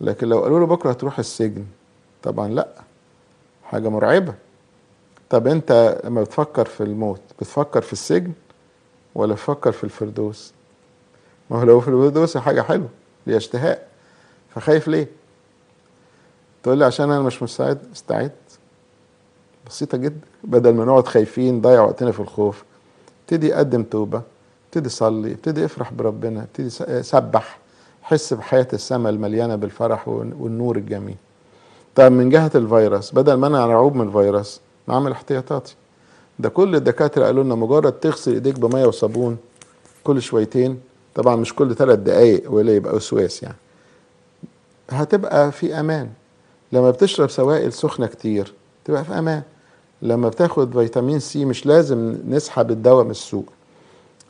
لكن لو قالوا له بكرة هتروح السجن طبعا لأ. حاجة مرعبة. طب أنت لما بتفكر في الموت بتفكر في السجن ولا بتفكر في الفردوس؟ ما هو لو في الفردوس حاجة حلوة ليه اشتهاء. فخايف ليه؟ تقول لي عشان أنا مش مستعد استعد. بسيطة جدا. بدل ما نقعد خايفين ضيع وقتنا في الخوف. ابتدي قدم توبة ابتدي صلي ابتدي افرح بربنا ابتدي سبح. حس بحياة السماء المليانة بالفرح والنور الجميل. طب من جهة الفيروس بدل ما أنا رعوب من الفيروس نعمل احتياطاتي. ده كل الدكاترة قالوا لنا مجرد تغسل ايديك بمية وصابون كل شويتين. طبعا مش كل ثلاث دقايق ولا يبقى وسواس يعني. هتبقى في أمان. لما بتشرب سوائل سخنة كتير تبقى في أمان. لما بتاخد فيتامين سي مش لازم نسحب الدواء من السوق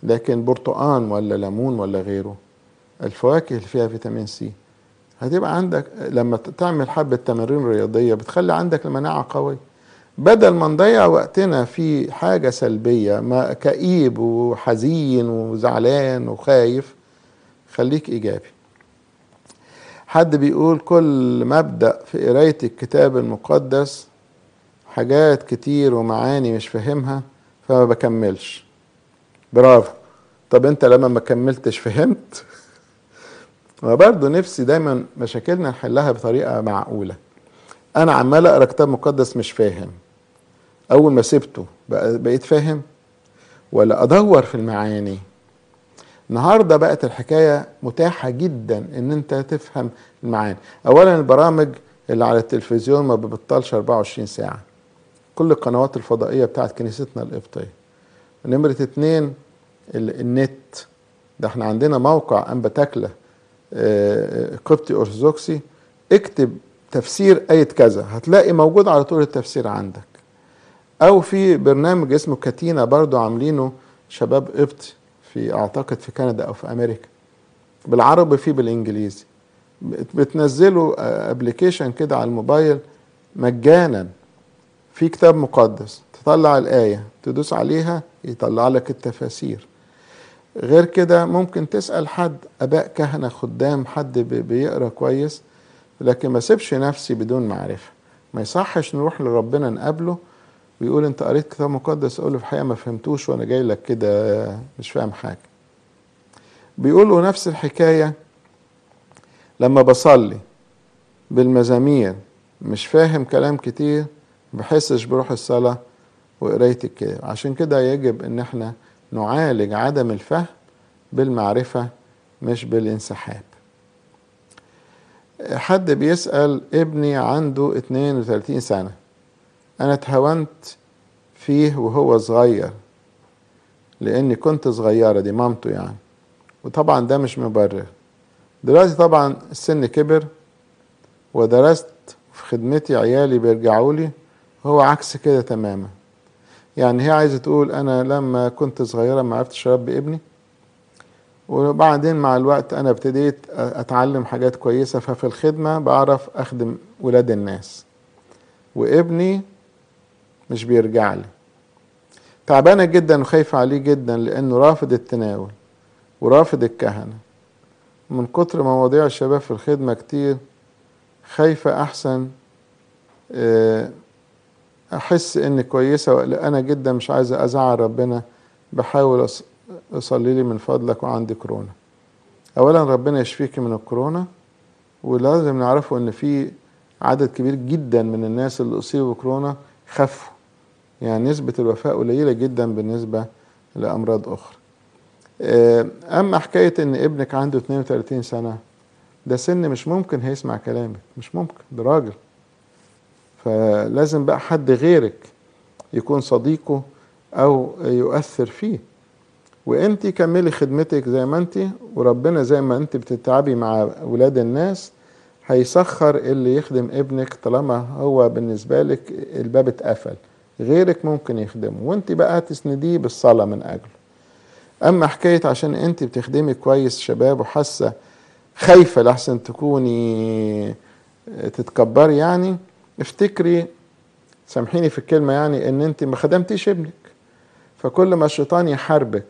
لكن برتقان ولا ليمون ولا غيره الفواكه اللي فيها فيتامين سي هتبقى عندك. لما تعمل حبة تمارين رياضية بتخلي عندك المناعة قوية. بدل ما نضيع وقتنا في حاجة سلبية ما كئيب وحزين وزعلان وخايف خليك إيجابي. حد بيقول كل مبدأ في قراية الكتاب المقدس حاجات كتير ومعاني مش فاهمها فما بكملش. برافو. طب انت لما ما كملتش فهمت؟ وبرضه نفسي دايما مشاكلنا نحلها بطريقة معقولة. أنا عمال أقرأ كتاب مقدس مش فاهم. أول ما سبته بقيت فاهم؟ ولا أدور في المعاني؟ النهارده بقت الحكاية متاحة جدا إن أنت تفهم المعاني. اولا البرامج اللي على التلفزيون ما ببطلش 24 ساعة. كل القنوات الفضائية بتاعت كنيستنا القبطيه نمرة اتنين النت. ده إحنا عندنا موقع أنبا قبطي ارثوذكسي اكتب تفسير آية كذا هتلاقي موجود على طول التفسير عندك. أو في برنامج اسمه كاتينا برضو عاملينه شباب قبطي في أعتقد في كندا أو في أمريكا. بالعربي فيه بالإنجليزي. بتنزلوا ابلكيشن كده على الموبايل مجانا. في كتاب مقدس تطلع الآية تدوس عليها يطلع لك التفاسير. غير كده ممكن تسأل حد أباء كهنة خدام حد بيقرأ كويس لكن ما سيبش نفسي بدون معرفة. ما يصحش نروح لربنا نقابله ويقول انت قريت كتاب مقدس؟ أقول له في الحقيقة ما فهمتوش وأنا جاي لك كده مش فاهم حاجة. بيقولوا نفس الحكاية لما بصلي بالمزامير مش فاهم كلام كتير بحسش بروح الصلاة وقراية الكتاب عشان كده يجب إن إحنا نعالج عدم الفهم بالمعرفة مش بالانسحاب. حد بيسأل ابني عنده 32 سنة. أنا اتهونت فيه وهو صغير لأني كنت صغيرة دي مامته يعني. وطبعا ده مش مبرر. دلوقتي طبعا السن كبر ودرست في خدمتي عيالي بيرجعوا لي هو عكس كده تماما. يعني هي عايزة تقول أنا لما كنت صغيرة ما عرفتش أربي ابني وبعدين مع الوقت أنا ابتديت أتعلم حاجات كويسة ففي الخدمة بعرف أخدم ولاد الناس. وابني مش بيرجع لي. تعبانة جدا وخايفة عليه جدا لأنه رافض التناول ورافض الكهنة. من كتر مواضيع الشباب في الخدمة كتير خايفة أحسن أحس إني كويسة ولا أنا جدا مش عايزة أزعل ربنا بحاول صلي لي من فضلك وعندي كورونا. اولا ربنا يشفيك من الكورونا ولازم نعرفه إن في عدد كبير جدا من الناس اللي أصيبوا بكورونا خفوا يعني نسبة الوفاة قليلة جدا بالنسبة لأمراض أخرى. أما حكاية إن ابنك عنده 32 سنة ده سن مش ممكن هيسمع كلامك مش ممكن ده راجل. فلازم بقى حد غيرك يكون صديقه أو يؤثر فيه. وانت كملي خدمتك زي ما انت وربنا زي ما انت بتتعبي مع ولاد الناس هيسخر اللي يخدم ابنك طالما هو بالنسبة لك الباب اتقفل. غيرك ممكن يخدمه. وانت بقى تسنديه بالصلاة من أجله. أما حكاية عشان انت بتخدمي كويس شباب وحاسة خايفة لحسن تكوني تتكبري يعني افتكري سامحيني في الكلمة يعني إن انت ما خدمتيش ابنك. فكل ما الشيطان يحاربك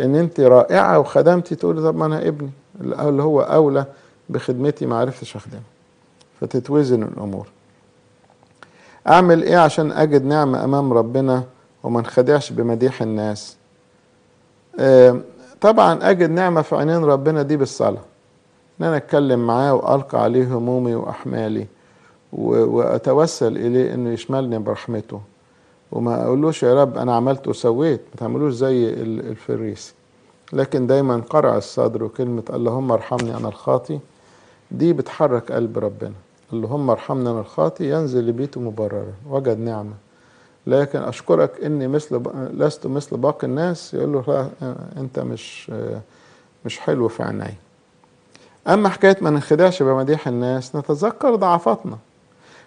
إن انت رائعة وخدمتي تقولي طب ما أنا ابني اللي هو أولى بخدمتي ما عرفتش اخدمه فتتوزن الأمور. أعمل إيه عشان أجد نعمة أمام ربنا وما انخدعش بمديح الناس؟ آه طبعا أجد نعمة في عينين ربنا دي بالصلاة. إن أنا أتكلم معاه وألقى عليه همومي وأحمالي وأتوسل إليه إنه يشملني برحمته. وما أقولوش يا رب أنا عملت وسويت ما تعملوش زي الفريسي لكن دايما قرع الصدر وكلمة اللهم ارحمني أنا الخاطي دي بتحرك قلب ربنا. اللهم ارحمني أنا الخاطي ينزل لبيته مبررا وجد نعمة. لكن أشكرك إني مثل لست مثل باقي الناس. يقول له لا أنت مش مش حلو في عيني. أما حكاية ما ننخدعش بمديح الناس نتذكر ضعفاتنا.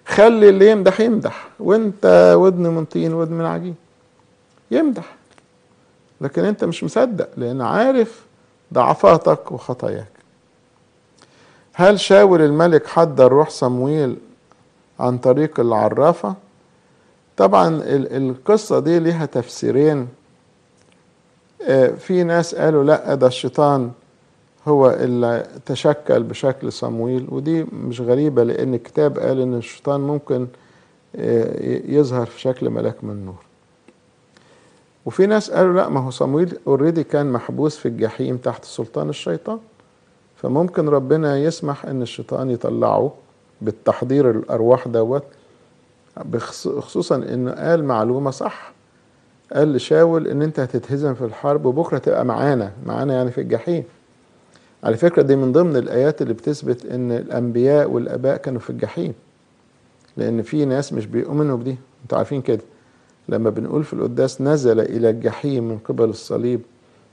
خلي اللي يمدح يمدح. وأنت ودن من طين ودن من عجين. يمدح. لكن أنت مش مصدق لأن عارف ضعفاتك وخطاياك. هل شاول الملك حضر روح صمويل عن طريق العرافة؟ طبعا القصة دي ليها تفسيرين. في ناس قالوا لا ده الشيطان هو اللي تشكل بشكل صمويل ودي مش غريبة لأن الكتاب قال إن الشيطان ممكن يظهر في شكل ملاك من نور. وفي ناس قالوا لا ما هو صمويل اوريدي كان محبوس في الجحيم تحت سلطان الشيطان. فممكن ربنا يسمح إن الشيطان يطلعه بالتحضير الأرواح دوت خصوصا إنه قال معلومة صح. قال لشاول إن أنت هتتهزم في الحرب وبكرة تبقى معانا معانا يعني في الجحيم. على فكرة دي من ضمن الآيات اللي بتثبت إن الأنبياء والآباء كانوا في الجحيم. لأن في ناس مش بيؤمنوا بدي أنتوا عارفين كده. لما بنقول في القداس نزل إلى الجحيم من قبل الصليب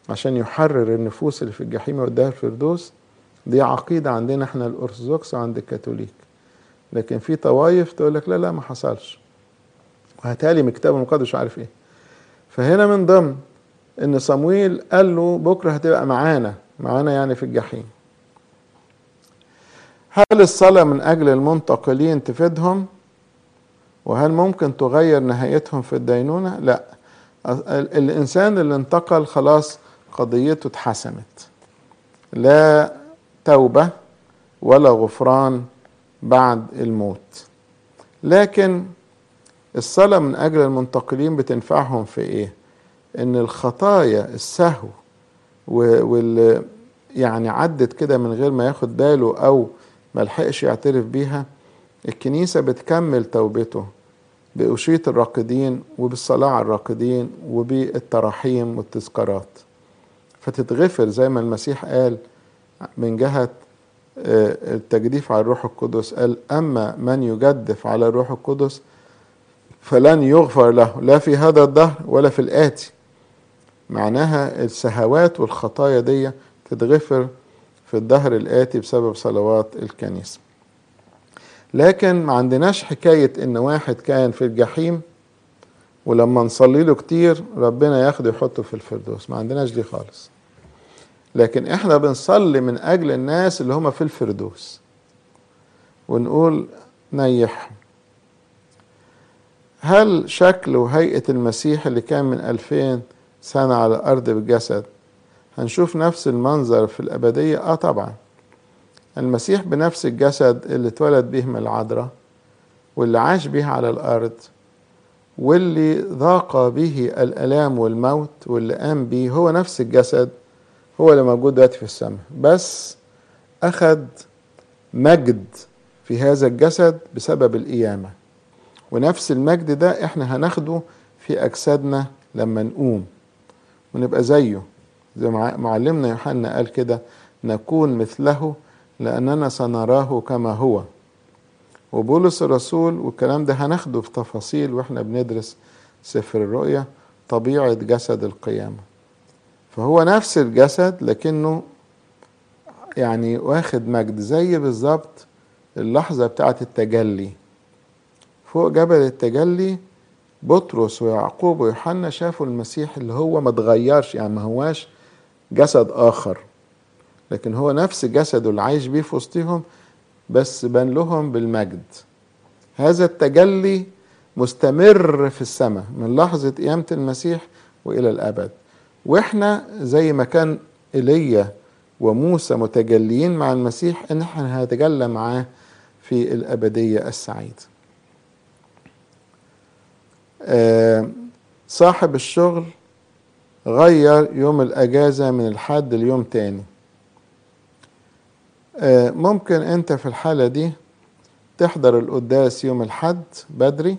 عشان يحرر النفوس اللي في الجحيم ويوديها الفردوس دي عقيدة عندنا إحنا الأرثوذكس وعند الكاثوليك. لكن في طوايف تقول لك لا لا ما حصلش. وهتالي من الكتاب المقدس عارف إيه. فهنا من ضمن إن صمويل قال له بكرة هتبقى معانا معانا يعني في الجحيم. هل الصلاة من أجل المنتقلين تفيدهم؟ وهل ممكن تغير نهايتهم في الدينونة؟ لا. الإنسان اللي انتقل خلاص قضيته اتحسمت. لا توبة ولا غفران بعد الموت لكن الصلاة من أجل المنتقلين بتنفعهم في إيه؟ إن الخطايا السهو وال يعني عدت كده من غير ما ياخد باله أو ملحقش يعترف بيها الكنيسة بتكمل توبته بأشيط الراقدين وبالصلاة على الراقدين وبالتراحيم والتذكارات فتتغفر زي ما المسيح قال من جهة التجديف على الروح القدس قال أما من يجدف على الروح القدس فلن يغفر له لا في هذا الدهر ولا في الآتي. معناها السهوات والخطايا دي تتغفر في الدهر الآتي بسبب صلوات الكنيسة. لكن ما عندناش حكاية إن واحد كان في الجحيم ولما نصلي له كتير ربنا ياخده يحطه في الفردوس ما عندناش دي خالص. لكن إحنا بنصلي من أجل الناس اللي هم في الفردوس. ونقول نيحهم. هل شكل وهيئة المسيح اللي كان من ألفين سنة على الأرض بالجسد هنشوف نفس المنظر في الأبدية؟ آه طبعا. المسيح بنفس الجسد اللي اتولد به من العذراء واللي عاش به على الأرض واللي ذاق به الآلام والموت واللي قام به هو نفس الجسد هو اللي موجود دلوقتي في السماء. بس أخذ مجد في هذا الجسد بسبب القيامة. ونفس المجد ده إحنا هناخده في أجسادنا لما نقوم. ونبقى زيه. زي معلمنا يوحنا قال كده نكون مثله لأننا سنراه كما هو. وبولس الرسول والكلام ده هناخده في تفاصيل وإحنا بندرس سفر الرؤيا طبيعة جسد القيامة. فهو نفس الجسد لكنه يعني واخد مجد زي بالظبط اللحظة بتاعة التجلي. فوق جبل التجلي بطرس ويعقوب ويوحنا شافوا المسيح اللي هو ما اتغيرش يعني ما هواش جسد آخر. لكن هو نفس جسده اللي عايش بيه في وسطهم بس بان لهم بالمجد. هذا التجلي مستمر في السماء من لحظة قيامة المسيح وإلى الأبد. وإحنا زي ما كان إيليا وموسى متجليين مع المسيح إن إحنا هنتجلى معاه في الأبدية السعيده آه صاحب الشغل غير يوم الأجازة من الحد ليوم تاني. آه ممكن أنت في الحالة دي تحضر القداس يوم الحد بدري.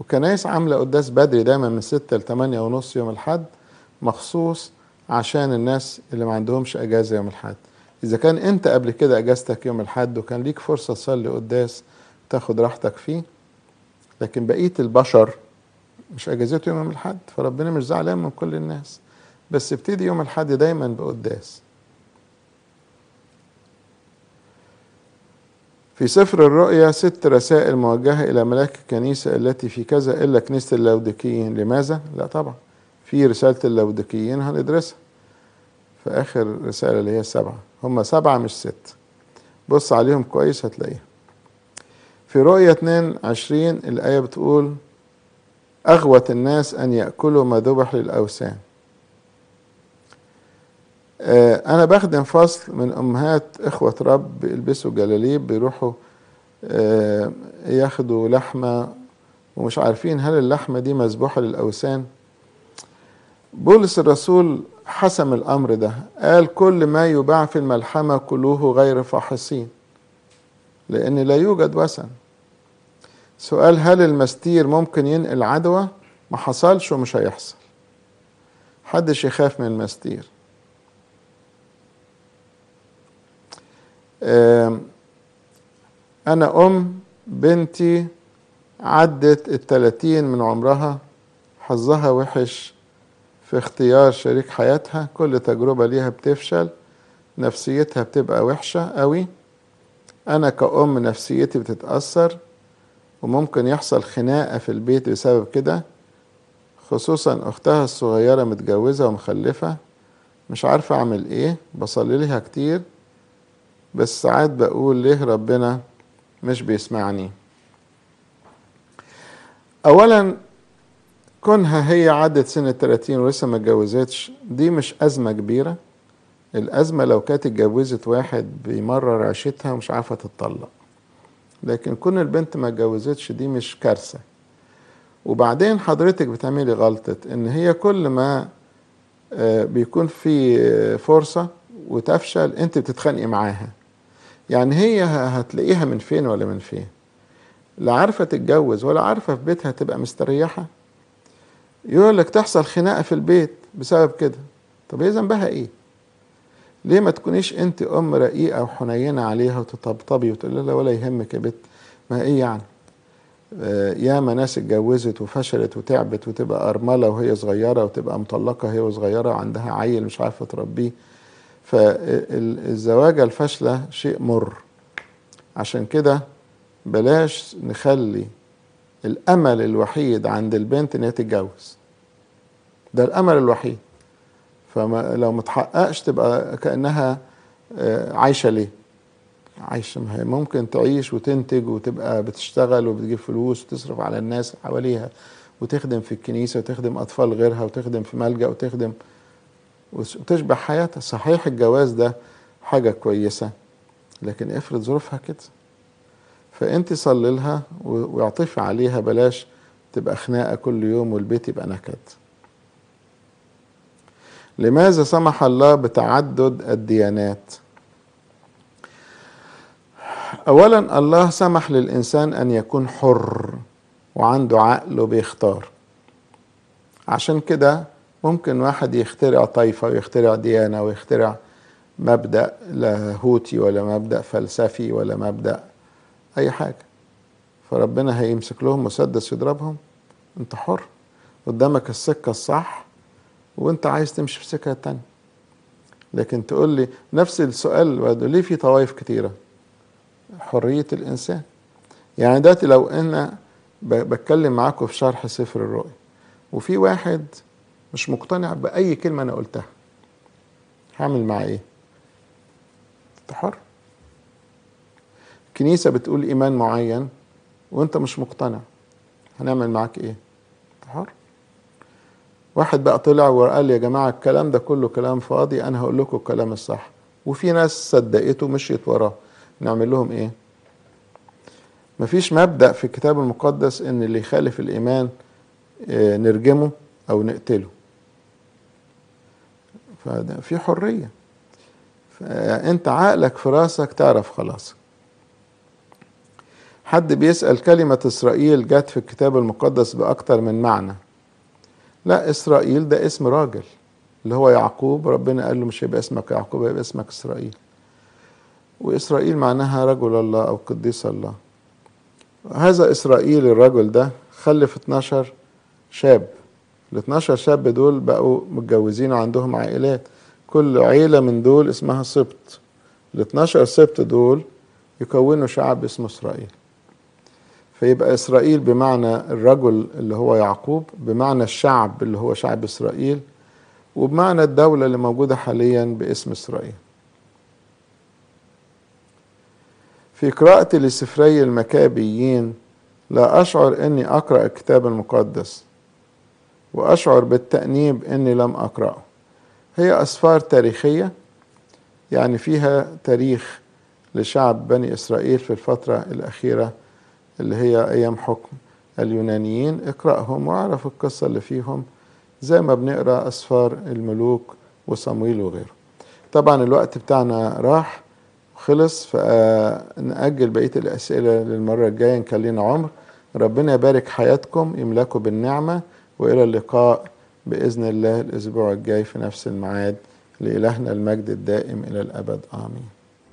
وكنايس عاملة قداس بدري دايما من ستة لتمانية ونص يوم الحد. مخصوص عشان الناس اللي ما عندهمش أجازة يوم الأحد. إذا كان أنت قبل كده أجازتك يوم الأحد وكان ليك فرصة تصلي قداس تاخد راحتك فيه لكن بقية البشر مش اجازته يوم الأحد فربنا مش زعلان من كل الناس. بس ابتدي يوم الأحد دايما بقداس. في سفر الرؤيا ست رسائل موجهة إلى ملاك الكنيسة التي في كذا إلا كنيسة اللودكيين لماذا؟ لا طبعا. في رسالة اللودكيين هندرسها. في آخر رسالة اللي هي سبعة. هم سبعة مش ست. بص عليهم كويس هتلاقيها. في رؤية 22 الآية بتقول أغوت الناس أن يأكلوا ما ذبح للأوثان. أنا بخدم فصل من أمهات إخوة رب بيلبسوا جلاليب بيروحوا ياخدوا لحمة ومش عارفين هل اللحمة دي مذبوحة للأوثان؟ بولس الرسول حسم الأمر ده. قال كل ما يباع في الملحمة كلوه غير فاحصين لأن لا يوجد وثن. سؤال هل المستير ممكن ينقل عدوى؟ ما حصلش ومش هيحصل. حدش يخاف من المستير. أنا أم بنتي عدت التلاتين من عمرها حظها وحش في اختيار شريك حياتها كل تجربة ليها بتفشل نفسيتها بتبقى وحشة قوي. أنا كأم نفسيتي بتتأثر وممكن يحصل خناقة في البيت بسبب كده. خصوصا أختها الصغيرة متجوزة ومخلفة مش عارفة أعمل إيه بصلي لها كتير بس ساعات بقول ليه ربنا مش بيسمعني. أولا كونها هي عدت سن التلاتين ولسه ما اتجوزتش. دي مش أزمة كبيرة. الأزمة لو كانت اتجوزت واحد بيمرر عيشتها ومش عارفة تتطلق. لكن كون البنت ما اتجوزتش دي مش كارثة. وبعدين حضرتك بتعملي غلطة إن هي كل ما بيكون في فرصة وتفشل أنت بتتخانقي معاها. يعني هي هتلاقيها من فين ولا من فين؟ لا عارفة تتجوز ولا عارفة في بيتها تبقى مستريحة؟ يقول لك تحصل خناقة في البيت بسبب كده. طب هي ذنبها إيه؟ ليه ما تكونيش أنت أم رقيقة وحنينة عليها وتطبطبي وتقول لها ولا يهمك يا بنت ما إيه يعني؟ آه ياما ناس اتجوزت وفشلت وتعبت وتبقى أرملة وهي صغيرة وتبقى مطلقة هي صغيرة وعندها عيل مش عارفة تربيه. فالزواجة الفاشلة شيء مر. عشان كده بلاش نخلي الأمل الوحيد عند البنت إن هي تتجوز. ده الأمل الوحيد. فلو متحققش تبقى كأنها عايشة ليه؟ عايشة ما هي ممكن تعيش وتنتج وتبقى بتشتغل وبتجيب فلوس وتصرف على الناس حواليها وتخدم في الكنيسة وتخدم أطفال غيرها وتخدم في ملجأ وتخدم وتشبع حياتها. صحيح الجواز ده حاجة كويسة لكن افرض ظروفها كده. فأنت صلي لها واعطفي عليها بلاش تبقى خناقة كل يوم والبيت يبقى نكد. لماذا سمح الله بتعدد الديانات؟ اولا الله سمح للإنسان أن يكون حر وعنده عقل وبيختار. عشان كده ممكن واحد يخترع طائفة ويخترع ديانة ويخترع مبدأ لاهوتي ولا مبدأ فلسفي ولا مبدأ أي حاجة. فربنا هيمسك لهم مسدس يضربهم. أنت حر. قدامك السكة الصح وأنت عايز تمشي في سكة تانية. لكن تقول لي نفس السؤال ليه في طوائف كتيرة؟ حرية الإنسان. يعني دلوقتي لو أنا بتكلم معاكم في شرح سفر الرؤيا وفي واحد مش مقتنع بأي كلمة أنا قلتها. هعمل معاه إيه؟ أنت حر. كنيسة بتقول إيمان معين وأنت مش مقتنع هنعمل معاك إيه؟ حر واحد بقى طلع وقال يا جماعة الكلام ده كله كلام فاضي أنا هقول لكم الكلام الصح. وفي ناس صدقته مشيت وراه. نعمل لهم إيه؟ مفيش مبدأ في الكتاب المقدس إن اللي يخالف الإيمان نرجمه أو نقتله. فده في حرية. فأنت عقلك في راسك تعرف خلاص. حد بيسأل كلمة إسرائيل جت في الكتاب المقدس بأكتر من معنى. لا إسرائيل ده اسم راجل اللي هو يعقوب. ربنا قال له مش هيبقى اسمك يعقوب هيبقى اسمك إسرائيل. وإسرائيل معناها رجل الله أو قديس الله. هذا إسرائيل الرجل ده خلف 12 شاب. ال 12 شاب دول بقوا متجوزين وعندهم عائلات. كل عيلة من دول اسمها سبط. ال 12 سبط دول يكونوا شعب اسمه إسرائيل. فيبقى إسرائيل بمعنى الرجل اللي هو يعقوب بمعنى الشعب اللي هو شعب إسرائيل وبمعنى الدولة اللي موجودة حاليا باسم إسرائيل. في قراءتي لسفري المكابيين لا أشعر أني أقرأ الكتاب المقدس وأشعر بالتأنيب أني لم أقرأه. هي أسفار تاريخية يعني فيها تاريخ لشعب بني إسرائيل في الفترة الأخيرة اللي هي أيام حكم اليونانيين اقرأهم واعرف القصة اللي فيهم زي ما بنقرأ أسفار الملوك وصمويل وغيره. طبعا الوقت بتاعنا راح خلص فنأجل بقية الأسئلة للمرة الجاية لنا عمر. ربنا يبارك حياتكم يملكوا بالنعمة وإلى اللقاء بإذن الله الأسبوع الجاي في نفس الميعاد لإلهنا المجد الدائم إلى الأبد. آمين.